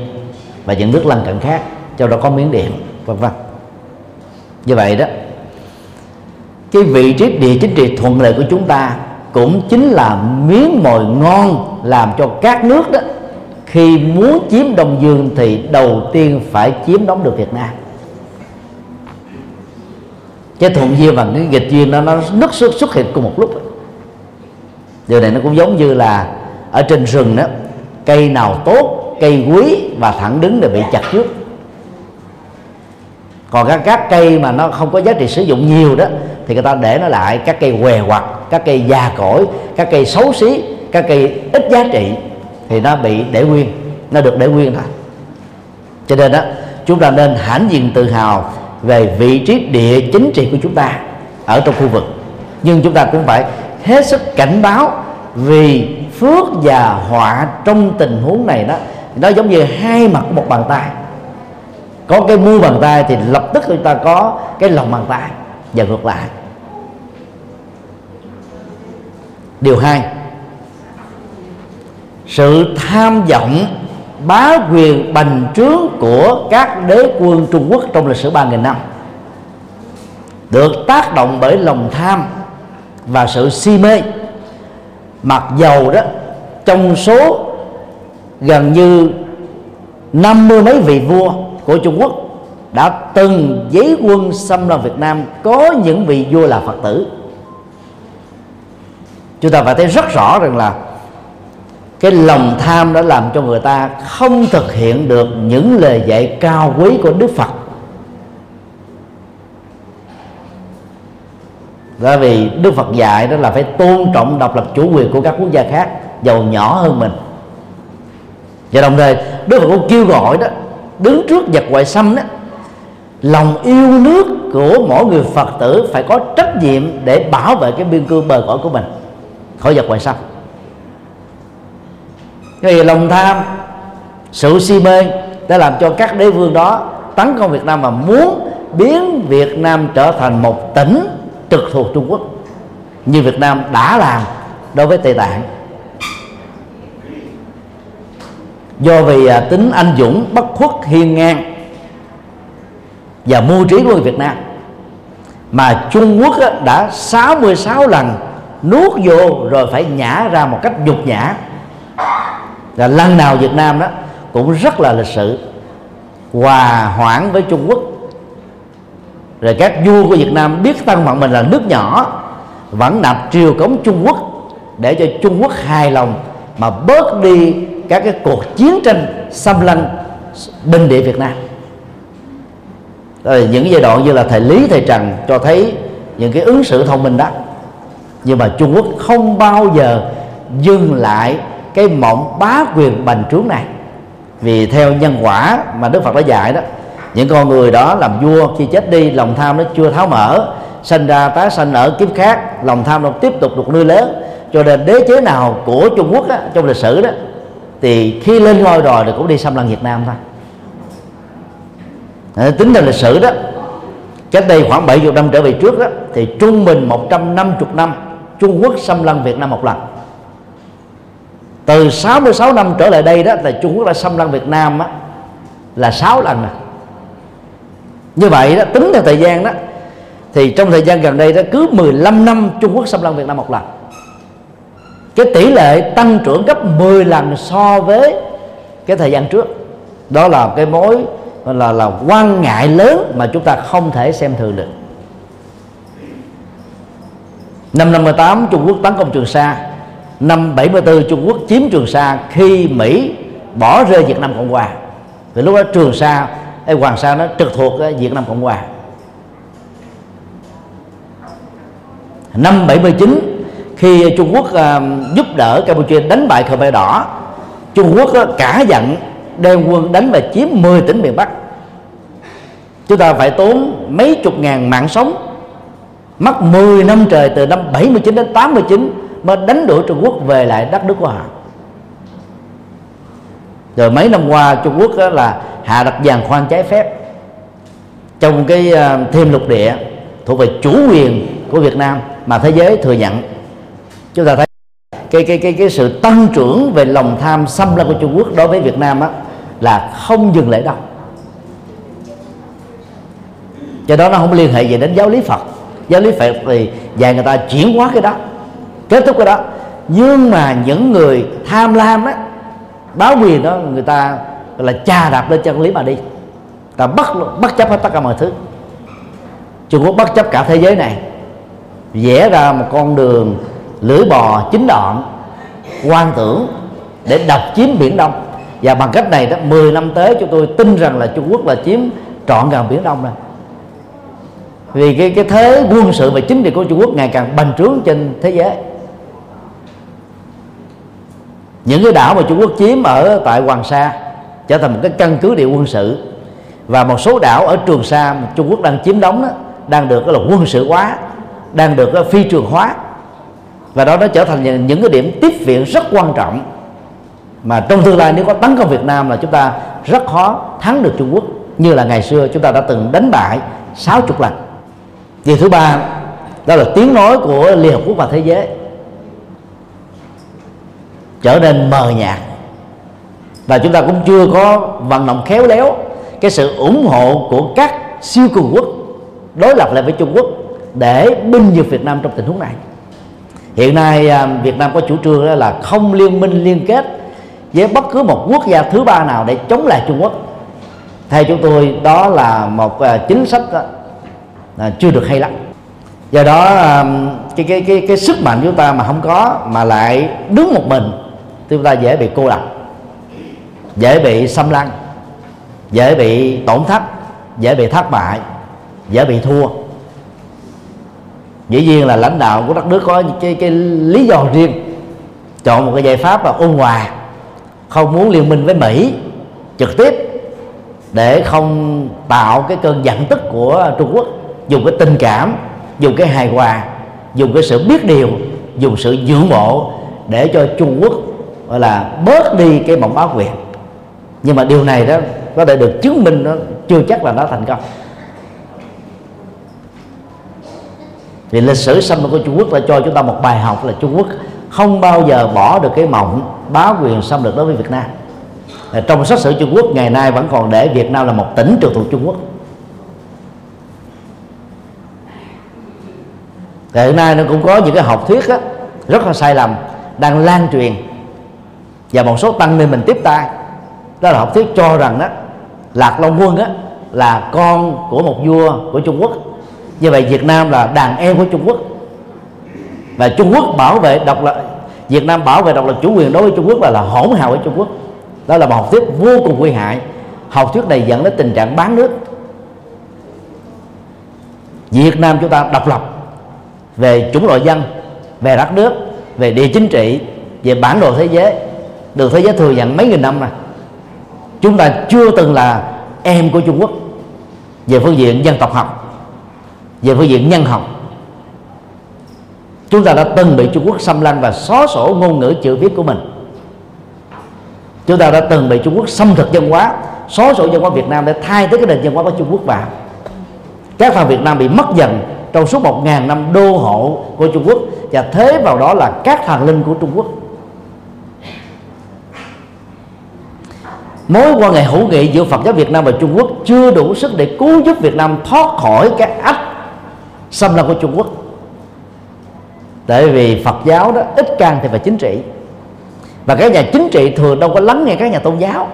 và những nước lân cận khác trong đó có Miến Điện vân vân. Như vậy đó cái vị trí địa chính trị thuận lợi của chúng ta cũng chính là miếng mồi ngon làm cho các nước đó khi muốn chiếm Đông Dương thì đầu tiên phải chiếm đóng được Việt Nam. Cái thuận duyên và cái nghịch duyên đó nó nứt xuất xuất hiện cùng một lúc. Điều này nó cũng giống như là ở trên rừng đó cây nào tốt, cây quý và thẳng đứng đều bị chặt trước. Còn các các cây mà nó không có giá trị sử dụng nhiều đó, thì người ta để nó lại các cây què quặt các cây già cỗi, các cây xấu xí, các cây ít giá trị thì nó bị để nguyên, nó được để nguyên thôi. Cho nên đó chúng ta nên hãnh diện tự hào về vị trí địa chính trị của chúng ta ở trong khu vực. Nhưng chúng ta cũng phải hết sức cảnh báo vì phước và họa trong tình huống này đó, nó giống như hai mặt của một bàn tay. Có cái mu bàn tay thì lập tức chúng ta có cái lòng bàn tay và ngược lại. Điều hai, sự tham vọng bá quyền bành trướng của các đế quân Trung Quốc trong lịch sử 3.000 năm được tác động bởi lòng tham và sự si mê mặc dầu đó, trong số gần như năm mươi mấy vị vua của Trung Quốc đã từng giấy quân xâm lăng Việt Nam có những vị vua là Phật tử. Chúng ta phải thấy rất rõ rằng là cái lòng tham đã làm cho người ta không thực hiện được những lời dạy cao quý của Đức Phật. Bởi vì Đức Phật dạy đó là phải tôn trọng độc lập chủ quyền của các quốc gia khác, giàu nhỏ hơn mình. Và đồng thời, Đức Phật cũng kêu gọi đó, đứng trước giặc ngoại xâm đó, lòng yêu nước của mỗi người Phật tử phải có trách nhiệm để bảo vệ cái biên cương bờ cõi của mình khỏi giặc ngoại xâm. Vì lòng tham, sự si mê đã làm cho các đế vương đó tấn công Việt Nam và muốn biến Việt Nam trở thành một tỉnh trực thuộc Trung Quốc. Như Việt Nam đã làm đối với Tây Tạng. Do vì à, tính anh dũng bất khuất, hiên ngang và mưu trí của người Việt Nam, mà Trung Quốc đã 66 lần nuốt vô rồi phải nhả ra một cách nhục nhã. Là lần nào Việt Nam đó cũng rất là lịch sự, hòa hoãn với Trung Quốc rồi các vua của Việt Nam biết tăng phận mình là nước nhỏ, vẫn nạp triều cống Trung Quốc để cho Trung Quốc hài lòng mà bớt đi các cái cuộc chiến tranh xâm lăng bên địa Việt Nam. Rồi những giai đoạn như là thời Lý, thời Trần cho thấy những cái ứng xử thông minh đó. Nhưng mà Trung Quốc không bao giờ dừng lại cái mộng bá quyền bành trướng này. Vì theo nhân quả mà Đức Phật đã dạy đó những con người đó làm vua khi chết đi lòng tham nó chưa tháo mở. Sinh ra tái sanh ở kiếp khác lòng tham nó tiếp tục được nuôi lớn. Cho nên đế chế nào của Trung Quốc á, trong lịch sử đó thì khi lên ngôi rồi thì cũng đi xâm lăng Việt Nam thôi. À, tính theo lịch sử đó cách đây khoảng 70 năm trở về trước đó thì trung bình 150 năm Trung Quốc xâm lăng Việt Nam một lần. Từ 66 năm trở lại đây đó là Trung Quốc đã xâm lăng Việt Nam á, là 6 lần rồi như vậy đó, tính theo thời gian đó, thì trong thời gian gần đây đó, cứ 15 năm Trung Quốc xâm lăng Việt Nam một lần. Cái tỷ lệ tăng trưởng gấp 10 lần so với cái thời gian trước. Đó là cái mối là là quan ngại lớn mà chúng ta không thể xem thường được. Năm 58 Trung Quốc tấn công Trường Sa. Năm 74 Trung Quốc chiếm Trường Sa khi Mỹ bỏ rơi Việt Nam Cộng Hòa. Vì lúc đó Trường Sa hay Hoàng Sa nó trực thuộc Việt Nam Cộng Hòa. Năm 79 khi Trung Quốc à, giúp đỡ Campuchia đánh bại Khmer Đỏ, Trung Quốc cả giận đem quân đánh và chiếm 10 tỉnh miền Bắc. Chúng ta phải tốn mấy chục ngàn mạng sống, mất 10 năm trời từ năm 79 đến 89 mới đánh đuổi Trung Quốc về lại đất nước của họ rồi mấy năm qua Trung Quốc đó là hạ đặt giàn khoan trái phép. Trong cái ờ, thêm lục địa thuộc về chủ quyền của Việt Nam mà thế giới thừa nhận. Chúng ta thấy cái cái cái cái sự tăng trưởng về lòng tham xâm lăng của Trung Quốc đối với Việt Nam á là không dừng lại đâu. Cho đó nó không liên hệ gì đến giáo lý Phật. Giáo lý Phật thì dạy người ta chuyển hóa cái đó, kết thúc cái đó. Nhưng mà những người tham lam á báo quyền đó người ta là cha đạp lên chân lý mà đi. Ta bắt bất chấp hết tất cả mọi thứ. Trung Quốc bất chấp cả thế giới này. Vẽ ra một con đường lưỡi bò chính đoạn quan tưởng để đập chiếm biển đông. Và bằng cách này đó 10 năm tới chúng tôi tin rằng là Trung Quốc là chiếm trọn gần biển đông này vì cái cái thế quân sự và chính trị của Trung Quốc ngày càng bành trướng trên thế giới những cái đảo mà Trung Quốc chiếm ở tại Hoàng Sa trở thành một cái căn cứ địa quân sự. Và một số đảo ở Trường Sa mà Trung Quốc đang chiếm đóng đó, đang được là quân sự hóa đang được ờ, phi trường hóa. Và đó nó trở thành những cái điểm tiếp viện rất quan trọng mà trong tương lai nếu có tấn công Việt Nam là chúng ta rất khó thắng được Trung Quốc như là ngày xưa chúng ta đã từng đánh bại 60 lần. Điều thứ ba đó là tiếng nói của Liên Hợp Quốc và thế giới trở nên mờ nhạt. Và chúng ta cũng chưa có vận động khéo léo cái sự ủng hộ của các siêu cường quốc đối lập lại với Trung Quốc để binh nhược Việt Nam trong tình huống này. Hiện nay à, Việt Nam có chủ trương đó là không liên minh liên kết với bất cứ một quốc gia thứ ba nào để chống lại Trung Quốc. Theo chúng tôi đó là một à, chính sách đó, chưa được hay lắm. Do đó cái cái cái cái sức mạnh chúng ta mà không có mà lại đứng một mình chúng ta dễ bị cô lập dễ bị xâm lăng dễ bị tổn thất dễ bị thất bại dễ bị thua. Dĩ nhiên là lãnh đạo của đất nước có cái, cái lý do riêng chọn một cái giải pháp là ôn hòa không muốn liên minh với mỹ trực tiếp để không tạo cái cơn giận tức của trung quốc dùng cái tình cảm dùng cái hài hòa dùng cái sự biết điều dùng sự dưỡng mộ để cho trung quốc gọi là bớt đi cái mộng báo quyền nhưng mà điều này đó có thể được chứng minh nó chưa chắc là nó thành công. Thì lịch sử xâm lược của Trung Quốc đã cho chúng ta một bài học là Trung Quốc không bao giờ bỏ được cái mộng bá quyền xâm lược đối với Việt Nam. Trong sách sử Trung Quốc ngày nay vẫn còn để Việt Nam là một tỉnh trực thuộc Trung Quốc. Thì hiện nay nó cũng có những cái học thuyết đó, rất là sai lầm đang lan truyền và một số tăng ni mình tiếp tay. Đó là học thuyết cho rằng đó lạc long quân á, là con của một vua của trung quốc. Như vậy việt nam là đàn em của trung quốc. Và trung quốc bảo vệ độc lập, việt nam bảo vệ độc lập chủ quyền đối với trung quốc là là hỗn hào với trung quốc. Đó là một học thuyết vô cùng nguy hại. Học thuyết này dẫn đến tình trạng bán nước. Việt nam chúng ta độc lập về chủng loại dân, về đất nước, về địa chính trị, về bản đồ thế giới được thế giới thừa nhận mấy nghìn năm rồi. Chúng ta chưa từng là em của Trung Quốc. Về phương diện dân tộc học, về phương diện nhân học, chúng ta đã từng bị Trung Quốc xâm lăng và xóa sổ ngôn ngữ chữ viết của mình. Chúng ta đã từng bị Trung Quốc xâm thực dân hóa, xóa sổ dân hóa Việt Nam để thay thế cái nền dân hóa của Trung Quốc vào. Các phần Việt Nam bị mất dần trong suốt một ngàn năm đô hộ của Trung Quốc và thế vào đó là các thần linh của Trung Quốc. Mối quan hệ hữu nghị giữa Phật giáo Việt Nam và Trung Quốc chưa đủ sức để cứu giúp Việt Nam thoát khỏi cái ách xâm lăng của Trung Quốc. Tại vì Phật giáo đó ít can thì vào chính trị. Và các nhà chính trị thường đâu có lắng nghe các nhà tôn giáo.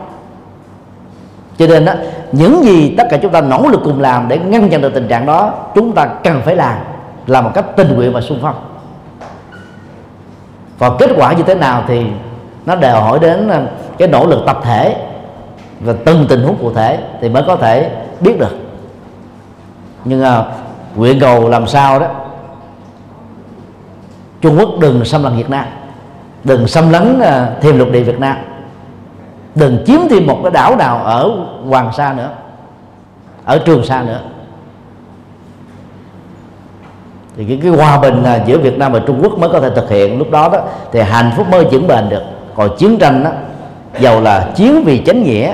Cho nên đó, những gì tất cả chúng ta nỗ lực cùng làm để ngăn chặn được tình trạng đó, chúng ta cần phải làm là một cách tình nguyện và sung phong. Và kết quả như thế nào thì nó đều hỏi đến ờ, cái nỗ lực tập thể và từng tình huống cụ thể thì mới có thể biết được. Nhưng à, nguyện cầu làm sao đó Trung Quốc đừng xâm lấn Việt Nam đừng xâm lấn à, thêm lục địa Việt Nam đừng chiếm thêm một cái đảo nào ở Hoàng Sa nữa ở Trường Sa nữa. Thì cái, cái hòa bình à, giữa Việt Nam và Trung Quốc mới có thể thực hiện. Lúc đó đó thì hạnh phúc mới vững bền được. Còn chiến tranh đó dầu là chiến vì chánh nghĩa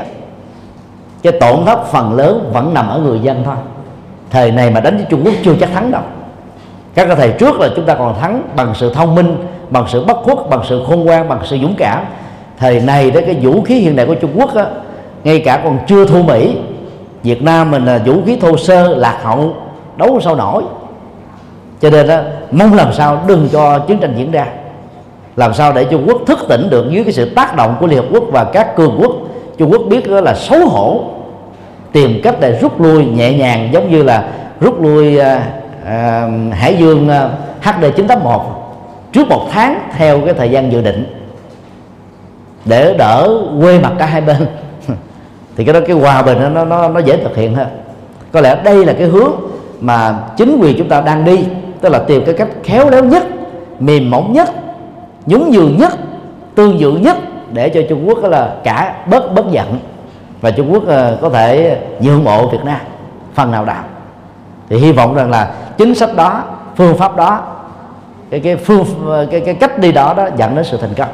cái tổn thất phần lớn vẫn nằm ở người dân thôi. Thời này mà đánh với Trung Quốc chưa chắc thắng đâu. Các cái thầy trước là chúng ta còn thắng bằng sự thông minh bằng sự bất khuất bằng sự khôn ngoan bằng sự dũng cảm. Thời này đó cái vũ khí hiện đại của Trung Quốc á, ngay cả còn chưa thua Mỹ Việt Nam mình là vũ khí thô sơ lạc hậu đấu sao nổi. Cho nên đó, mong làm sao đừng cho chiến tranh diễn ra. Làm sao để Trung Quốc thức tỉnh được dưới cái sự tác động của Liên Hợp Quốc và các cường quốc Trung Quốc biết đó là xấu hổ tìm cách để rút lui nhẹ nhàng giống như là rút lui à, à, Hải Dương à, HD 981 trước một tháng theo cái thời gian dự định để đỡ quê mặt cả hai bên. Thì cái đó cái hòa bình nó nó nó dễ thực hiện hơn. Có lẽ đây là cái hướng mà chính quyền chúng ta đang đi tức là tìm cái cách khéo léo nhất mềm mỏng nhất nhún nhường nhất tương dự nhất để cho Trung Quốc là cả bớt bớt giận. Và Trung Quốc ờ, có thể nhượng bộ Việt Nam, phần nào đó thì hy vọng rằng là chính sách đó, phương pháp đó, cái cái phương ờ, cái cái cách đi đó đó dẫn đến sự thành công.